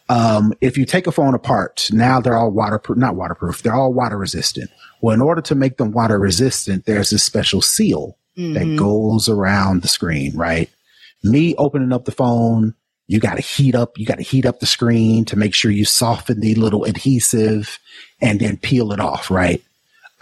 Um, if you take a phone apart, now they're all waterproof, not waterproof, they're all water resistant. Well, in order to make them water resistant, there's this special seal mm-hmm. that goes around the screen, right? Me opening up the phone, you got to heat up, you got to heat up the screen to make sure you soften the little adhesive and then peel it off, right?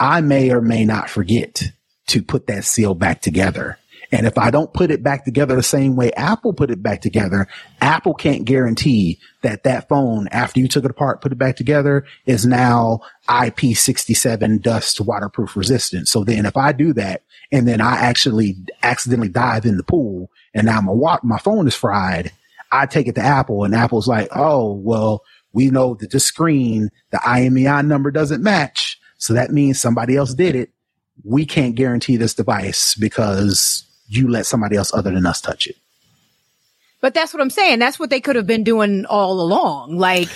I may or may not forget to put that seal back together. And if I don't put it back together the same way Apple put it back together, Apple can't guarantee that that phone, after you took it apart, put it back together, is now IP67 dust waterproof resistant. So then if I do that and then I actually accidentally dive in the pool and now my, my phone is fried, I take it to Apple and Apple's like, oh, well, we know that the screen, the IMEI number doesn't match. So that means somebody else did it. We can't guarantee this device because you let somebody else other than us touch it. But that's what I'm saying. That's what they could have been doing all along. Like,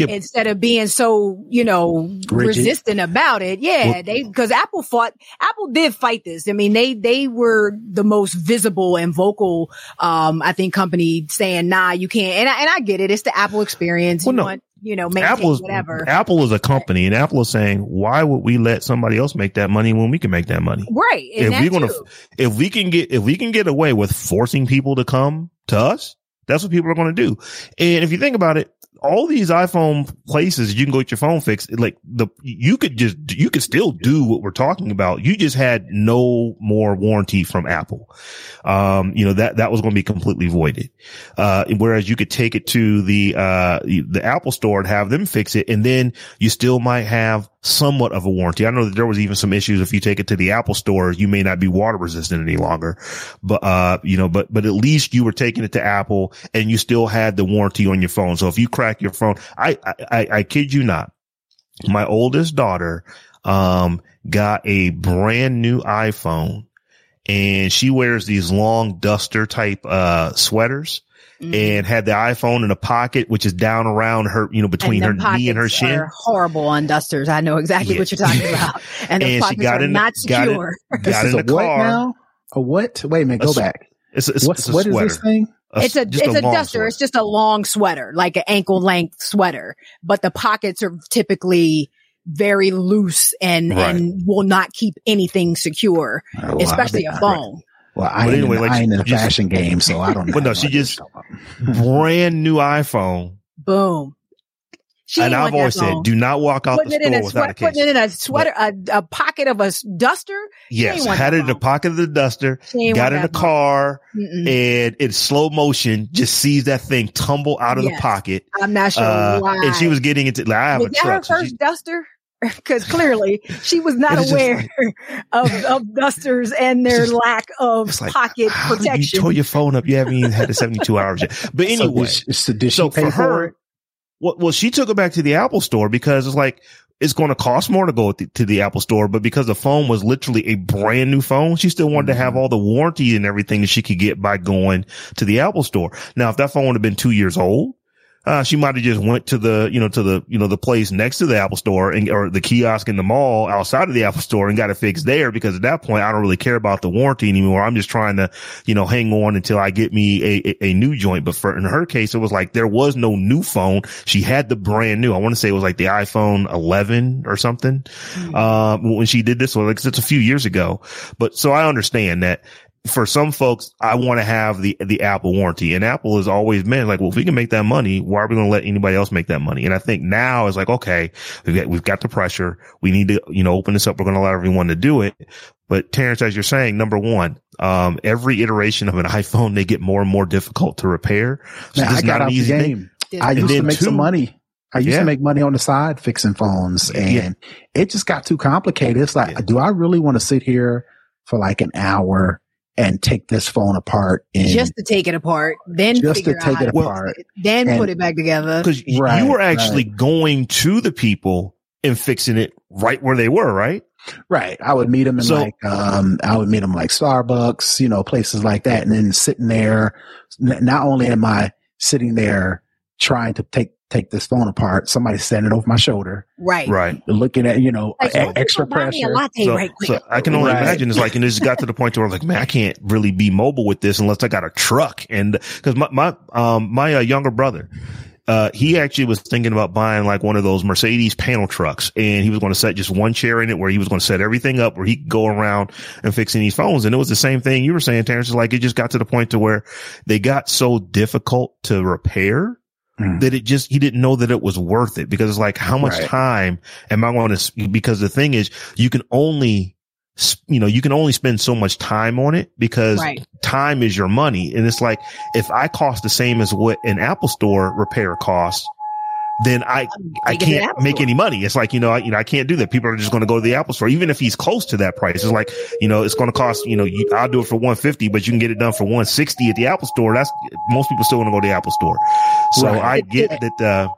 Yeah. instead of being so, you know, Rigid. resistant about it. Yeah, Well- they because Apple fought. Apple did fight this. I mean, they they were the most visible and vocal. Um, I think company saying, "Nah, you can't." And I, and I get it. It's the Apple experience. Well, you no. want, you know, maintain Apple is whatever. Apple is a company, and Apple is saying, why would we let somebody else make that money when we can make that money? right. If we're gonna, too. if we can get, if we can get away with forcing people to come to us, that's what people are going to do. And if you think about it, all these iPhone places you can go get your phone fixed, like the, you could just, you could still do what we're talking about. You just had no more warranty from Apple. Um, you know, that, that was going to be completely voided. Uh, whereas you could take it to the, uh, the Apple store and have them fix it. And then you still might have somewhat of a warranty. I know that there was even some issues if you take it to the Apple store, you may not be water resistant any longer, but, uh, you know, but, but at least you were taking it to Apple and you still had the warranty on your phone. So if you crack your phone, I, I, I, I kid you not, my oldest daughter, um, got a brand new iPhone and she wears these long duster type, uh, sweaters. Mm-hmm. And had the iPhone in a pocket, which is down around her, you know, between her them knee and her pockets shin. Are horrible on dusters. I know exactly Yeah. what you're talking about. And, the And she pockets got are in- not got in- secure. Got This is in a the what car. now? A what? Wait a minute. A Go s- back. It's, it's, What's it's a what is sweater. this thing? A- it's a it's a, long duster. sweater. It's just a long sweater, like an ankle length sweater, but the pockets are typically very loose and Right. and will not keep anything secure, Oh, well, especially a bet- phone. Well, I But ain't, anyway, in, like, I ain't in the fashion game, so I don't know. But no, she you're just- brand new iPhone. Boom. She and I've always said, do not walk out putting the it in store a without a sweat, case. putting it in a sweater, a, a pocket of a duster. yes, ain't had it in the pocket of the duster, She got in the car, Mm-mm. and in slow motion, just sees that thing tumble out of the pocket. I'm not sure Uh, why. and she was getting into, like, I have was a that her truck. so first she- duster? Because clearly she was not It's just aware of, of dusters and their just- lack of like, pocket how did you tore your phone up? You haven't even had the 72 hours yet. But So anyway, did she, so did she so pay for for, her, it? Well, well, she took it back to the Apple store because it's like, it's going to cost more to go to to the Apple store, but because the phone was literally a brand new phone, she still wanted to have mm-hmm. all the warranty and everything that she could get by going to the Apple store. Now, if that phone would have been two years old, uh, she might have just went to the, you know, to the, you know, the place next to the Apple store and, or the kiosk in the mall outside of the Apple store and got it fixed there because at that point, I don't really care about the warranty anymore. I'm just trying to, you know, hang on until I get me a, a, a new joint. But for, in her case, it was like there was no new phone. She had the brand new. I want to say it was like the iPhone 11 or something. Um, when she did this, one, like it's a few years ago, but so I understand that for some folks, I want to have the, the Apple warranty and Apple has always been like, well, if we can make that money, why are we going to let anybody else make that money? And I think now is like, okay, we've got, we've got the pressure. We need to, you know, open this up. We're going to allow everyone to do it. But Terrence, as you're saying, number one, um, every iteration of an iPhone, they get more and more difficult to repair. So Man, this I is got not an out the easy thing. game. This- I And used to make two- some money. I used Yeah. to make money on the side fixing phones and Yeah. it just got too complicated. It's like, Yeah. do I really want to sit here for like an hour and take this phone apart and just to take it apart, then Just to figure out take it apart. it, then And- put it back together. because Right, you were actually going to the people and fixing it right where they were, right? Right. I would meet them in So- like, um, I would meet them like Starbucks, you know, places like that. And then sitting there, not only am I sitting there trying to take, take this phone apart, somebody standing over my shoulder, Right. Right. looking at, you know, Like, e- oh, extra buy a pressure. latte So, right so I can only Right. imagine it's like, and it just got to the point where I'm like, man, I can't really be mobile with this unless I got a truck. And cause my, my, um, my uh, younger brother, uh, he actually was thinking about buying like one of those Mercedes panel trucks and he was going to set just one chair in it where he was going to set everything up where he could go around and fixing these phones. And it was the same thing you were saying, Terrence, is like it just got to the point to where they got so difficult to repair Mm. that it just, he didn't know that it was worth it because it's like, how much Right. time am I going to, because the thing is you can only, you know, you can only spend so much time on it because Right. time is your money. And it's like, if I cost the same as what an Apple store repair costs, then I, I Take it to the can't make store. any money. It's like, you know, I, you know, I can't do that. People are just going to go to the Apple store, even if he's close to that price. It's like, you know, it's going to cost, you know, you, I'll do it for 150, but you can get it done for 160 at the Apple store. That's most people still want to go to the Apple store. So Right. I get that, uh,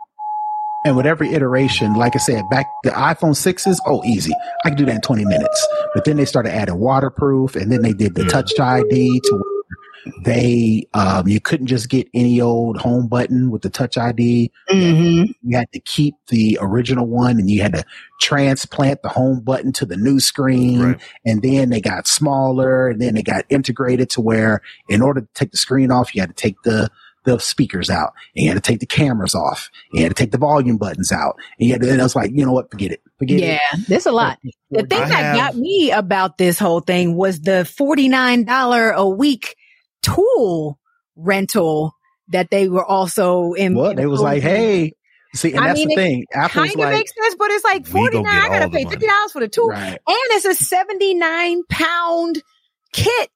And with every iteration, like I said, back the iPhone sixes, oh, easy. I can do that in 20 minutes. But then they started adding waterproof and then they did the touch ID to, They, um, you couldn't just get any old home button with the touch ID. Mm-hmm. You had to keep the original one and you had to transplant the home button to the new screen. Right. And then they got smaller and then they got integrated to where in order to take the screen off, you had to take the, the speakers out and you had to take the cameras off. And you had to take the volume buttons out. And you had to, and I was like, you know what? Forget it. Forget Yeah, it. Yeah, there's a lot. The thing I that have- got me about this whole thing was the $49 a week tool rental that they were also in. What? It was like, hey, see, and I that's mean, the thing. Apple's kind of like, makes sense, but it's like We 49 I gotta pay $50 for the tool. right. And it's a 79 pound kit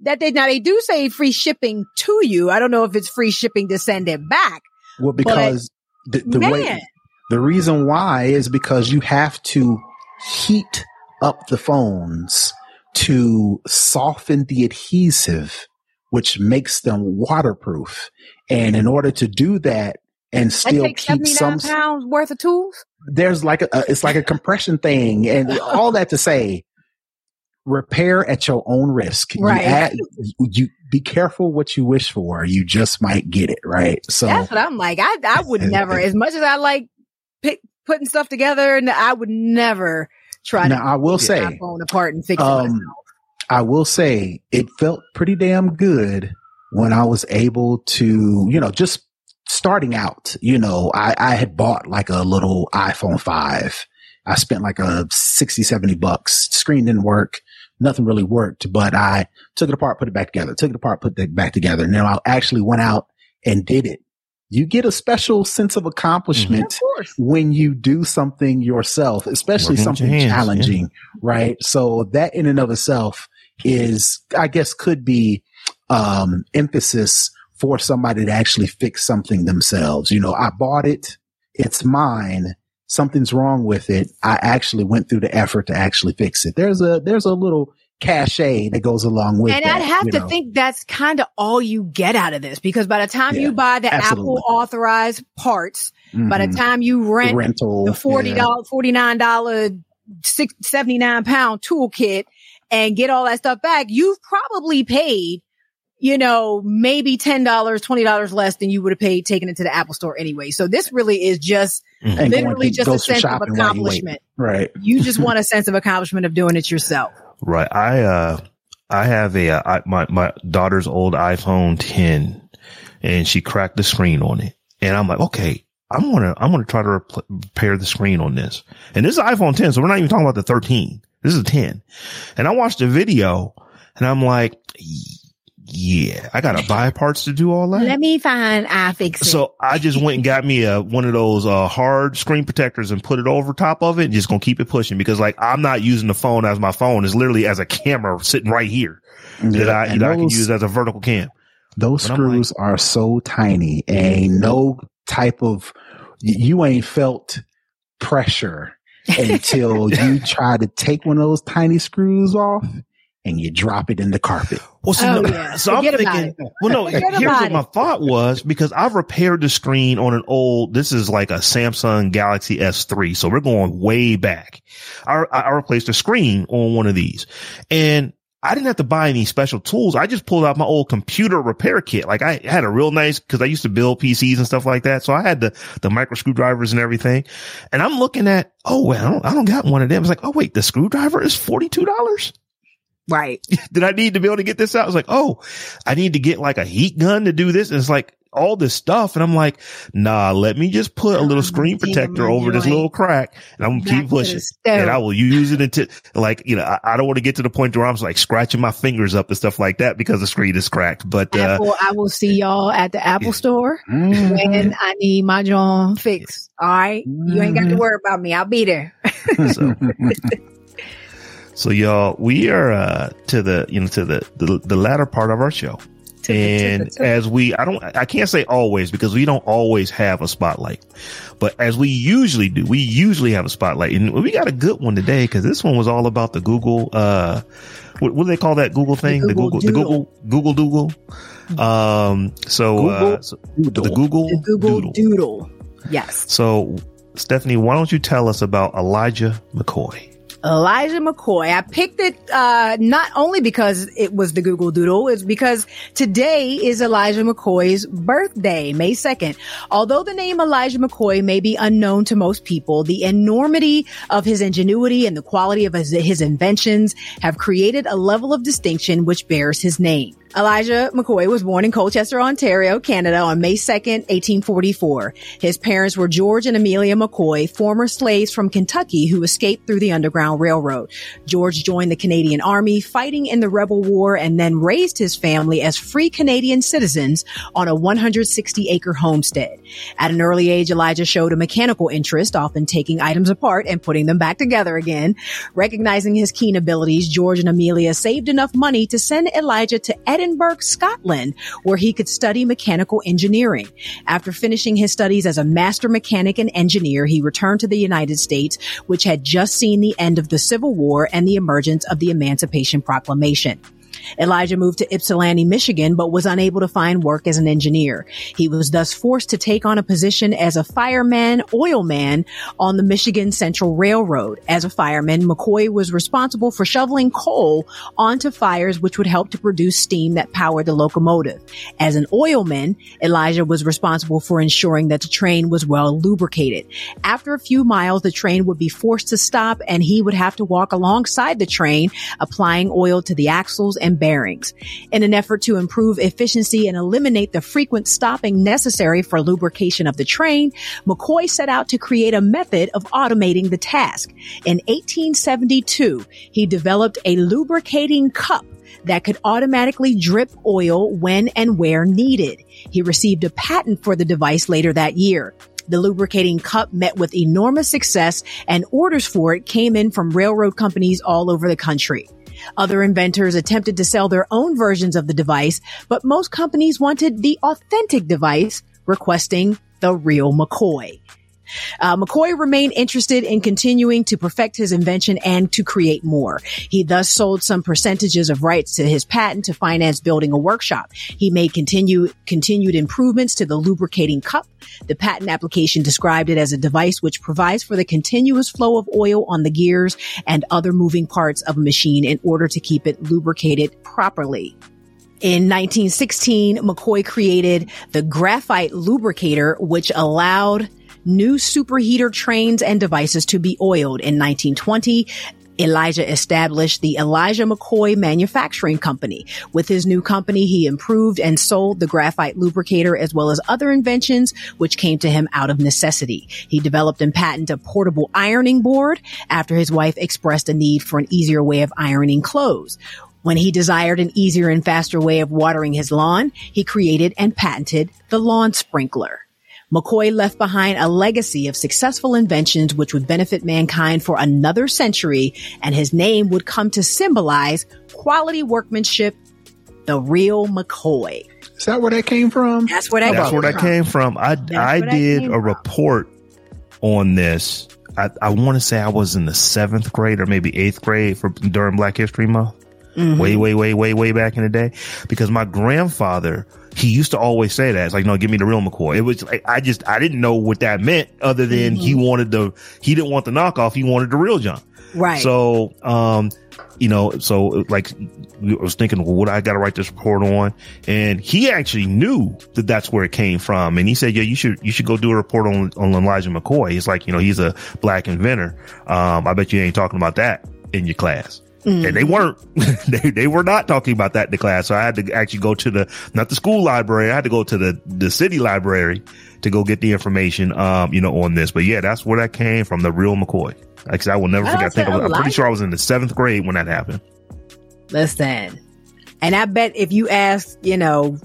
that they, now they do say free shipping to you. I don't know if it's free shipping to send it back. Well, because the, the Man. way, the reason why is because you have to heat up the phones to soften the adhesive, which makes them waterproof. And in order to do that and still keep 79 some, pounds worth of tools. there's like a, it's like a compression thing and all that to say, repair at your own risk. You Right. add- you be careful what you wish for. You just might get it. Right. So That's what I'm like. I I would never, as much as I like pick, putting stuff together, and I would never try now to I will say, phone apart and fix it um, myself. I will say it felt pretty damn good when I was able to, you know, just starting out, you know, I, I had bought like a little iPhone 5. I spent like a 60, 70 bucks. Screen didn't work. Nothing really worked, but I took it apart, put it back together, took it apart, put it back together. And then I actually went out and did it. You get a special sense of mm-hmm. accomplishment of when you do something yourself, especially Working something hands, yeah. challenging, right? So that in and of itself is, I guess, could be um, emphasis for somebody to actually fix something themselves. You know, I bought it, it's mine. Something's wrong with it. I actually went through the effort to actually fix it. There's a there's a little cachet that goes along with And that. I'd have to know. think that's kind of all you get out of this because by the time Yeah, you buy the absolutely. Apple authorized parts, by the Mhm. time you rent rental the forty yeah. dollars, forty nine dollar, six seventy nine pound toolkit and get all that stuff back, you've probably paid, you know, maybe ten dollars, twenty dollars less than you would have paid taking it to the Apple store anyway. So this really is just And literally just a sense of shopping while you wait. accomplishment. Right. You just want a sense of accomplishment of doing it yourself. Right. I, uh, I have a, uh, I, my, my daughter's old iPhone 10 and she cracked the screen on it. And I'm like, okay, I'm going to, I'm going to try to repl- repair the screen on this. And this is iPhone 10. So we're not even talking about the 13. This is a 10. And I watched the video and I'm like, yeah, I got to buy parts to do all that. Let me find I iFix. So I just went and got me a one of those uh, hard screen protectors and put it over top of it and just gonna keep it pushing because like I'm not using the phone as my phone. It's literally as a camera sitting right here that I and that I can use as a vertical cam. Those But I'm like- screws are so tiny. and no type of you ain't felt pressure until you try to take one of those tiny screws off and you drop it in the carpet. Well, see, Oh, no- yeah. so I'm thinking, well, no, Forget here's about what my thought was because I've repaired the screen on an old, this is like a Samsung Galaxy S3. So we're going way back. I, I I replaced the screen on one of these and I didn't have to buy any special tools. I just pulled out my old computer repair kit. Like I had a real nice, cause I used to build PCs and stuff like that. So I had the, the micro screwdrivers and everything. And I'm looking at, oh, well, I don't, I don't got one of them. It's like, oh, wait, the screwdriver is $42 right. did I need to be able to get this out? I was like, oh, I need to get like a heat gun to do this. And it's like all this stuff. And I'm like, nah, let me just put a little screen protector over this little crack and I'm gonna keep pushing. And I will use it until like, you know, I, I don't want to get to the point where I'm like scratching my fingers up and stuff like that because the screen is cracked. But, uh, Apple, I will see y'all at the Apple Yeah. store Mm-hmm. when I need my John fixed. All right. You ain't got to Mhm. worry about me. I'll be there. so, so y'all, we are, uh, to the, you know, to the, the, the latter part of our show. The- the- and as we i don't i can't say always because we don't always have a spotlight but as we usually do we usually have a spotlight and we got a good one today because this one was all about the google uh what, what do they call that google thing the Google google the google google doodle um so uh so Doodle. the google, the Google doodle. Doodle. Yes. so stephanie why don't you tell us about elijah mccoy Elijah McCoy. I picked it uh, not only because it was the Google Doodle, it's because today is Elijah McCoy's birthday, May 2nd. Although the name Elijah McCoy may be unknown to most people, the enormity of his ingenuity and the quality of his, his inventions have created a level of distinction which bears his name. Elijah McCoy was born in Colchester, Ontario, Canada on May 2nd, 1844. His parents were George and Amelia McCoy, former slaves from Kentucky who escaped through the Underground Railroad. George joined the Canadian Army fighting in the Rebel War and then raised his family as free Canadian citizens on a 160 acre homestead. At an early age, Elijah showed a mechanical interest, often taking items apart and putting them back together again. Recognizing his keen abilities, George and Amelia saved enough money to send Elijah to Edinburgh, Scotland, where he could study mechanical engineering. After finishing his studies as a master mechanic and engineer, he returned to the United States, which had just seen the end of the Civil War and the emergence of the Emancipation Proclamation. Elijah moved to Ypsilanti, Michigan, but was unable to find work as an engineer. He was thus forced to take on a position as a fireman, oilman on the Michigan Central Railroad. As a fireman, McCoy was responsible for shoveling coal onto fires which would help to produce steam that powered the locomotive. As an oilman, Elijah was responsible for ensuring that the train was well lubricated. After a few miles, the train would be forced to stop and he would have to walk alongside the train, applying oil to the axles and bearings. In an effort to improve efficiency and eliminate the frequent stopping necessary for lubrication of the train, McCoy set out to create a method of automating the task. In 1872, he developed a lubricating cup that could automatically drip oil when and where needed. He received a patent for the device later that year. The lubricating cup met with enormous success and orders for it came in from railroad companies all over the country. Other inventors attempted to sell their own versions of the device, but most companies wanted the authentic device, requesting the real McCoy. Uh, McCoy remained interested in continuing to perfect his invention and to create more. He thus sold some percentages of rights to his patent to finance building a workshop. He made continue, continued improvements to the lubricating cup. The patent application described it as a device which provides for the continuous flow of oil on the gears and other moving parts of a machine in order to keep it lubricated properly. In 1916, McCoy created the graphite lubricator, which allowed new superheater trains and devices to be oiled. In 1920, Elijah established the Elijah McCoy Manufacturing Company. With his new company, he improved and sold the graphite lubricator as well as other inventions which came to him out of necessity. He developed and patented a portable ironing board after his wife expressed a need for an easier way of ironing clothes. When he desired an easier and faster way of watering his lawn, he created and patented the lawn sprinkler. McCoy left behind a legacy of successful inventions which would benefit mankind for another century, and his name would come to symbolize quality workmanship, the real McCoy. Is that where that came from? That's where that, That's came where that from. came from. I I did a from. report on this. I, I want to say I was in the seventh grade or maybe eighth grade for during Black History Month. Mm-hmm. Way, way, way, way, way back in the day. Because my grandfather, he used to always say that. It's like, no, give me the real McCoy. It was like, I just, I didn't know what that meant other than he Mm-hmm. wanted the, he didn't want the knockoff. He wanted the real John. Right. So, um, you know, so like, I was thinking, well, what I got to write this report on? And he actually knew that that's where it came from. And he said, yeah, you should, you should go do a report on, on Elijah McCoy. He's like, you know, he's a black inventor. Um, I bet you ain't talking about that in your class. And they weren't, they, they were not talking about that in the class. So I had to actually go to the, not the school library. I had to go to the, the city library to go get the information, um, you know, on this. But yeah, that's where that came from. The real McCoy. Like I will never Well, forget. I think I was, I'm pretty sure I was in the seventh grade when that happened. Listen, and I bet if you ask, you know,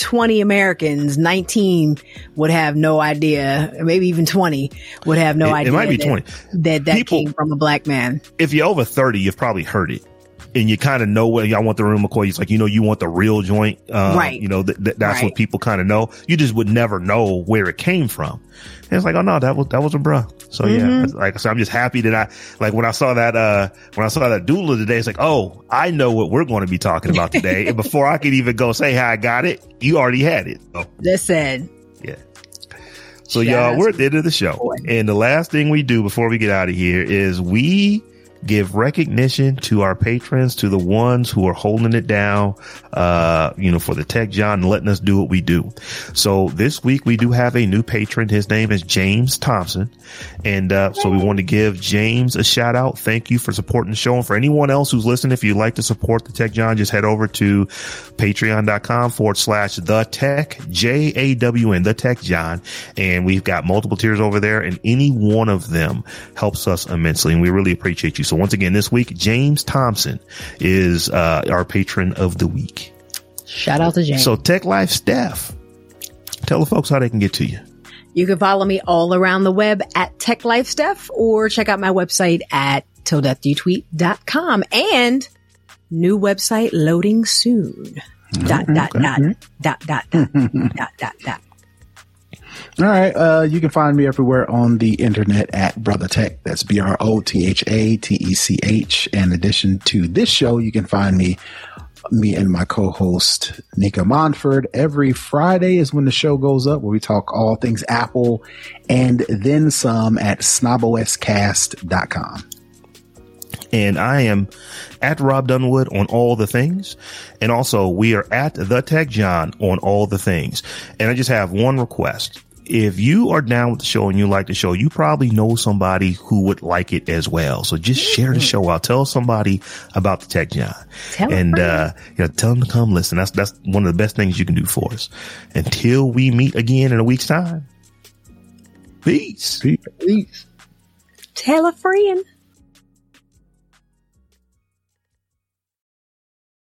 20 Americans, 19 would have no idea, or maybe even 20 would have no It- it idea. might be that- 20. That that People- came from a black man. If you're over 30, you've probably heard it. And you kind of know what y'all want the real McCoy. It's like, you know, you want the real joint. Um, Right. You know, th- th- that's Right. what people kind of know. You just would never know where it came from. And it's like, oh no, that was, that was a bruh. So yeah, Mm-hmm. it's like I said, I'm just happy that I, like when I saw that, uh, when I saw that doodler today, it's like, oh, I know what we're going to be talking about today. and before I could even go say how I got it, you already had it. So Listen, yeah. So y'all, we're at the end of the show. And the last thing we do before we get out of here is we give recognition to our patrons, to the ones who are holding it down, uh, you know, for the Tech Jawn and letting us do what we do. So this week we do have a new patron. His name is James Thompson. And, uh, so we want to give James a shout out. Thank you for supporting the show. And for anyone else who's listening, if you'd like to support the Tech Jawn, just head over to patreon.com forward slash the tech, J A W N, the Tech Jawn. And we've got multiple tiers over there and any one of them helps us immensely. And we really appreciate you. So once again, this week, James Thompson is, uh, our patron of the week. Shout out to James. So Tech Life Steph, tell the folks how they can get to you. You can follow me all around the web at Tech Life Steph or check out my website at tilldeathdotweet.com and new website loading soon. Dot, dot, dot, dot, dot, dot, dot, dot, dot. All right. Uh, you can find me everywhere on the internet at BrothaTech. That's B R O T H A T E C H. In addition to this show, you can find me, me and my co-host Nika Monford. Every Friday is when the show goes up, where we talk all things Apple and then some at snoboscast.com. And I am at Rob Dunwood on all the things. And also we are at the Tech Jawn on all the things. And I just have one request. If you are down with the show and you like the show, you probably know somebody who would like it as well. So just share the show out. Tell somebody about the Tech Jawn Tell and, uh, you know, tell them to come listen. That's, that's one of the best things you can do for us until we meet again in a week's time. Peace. Peace. Tell a friend.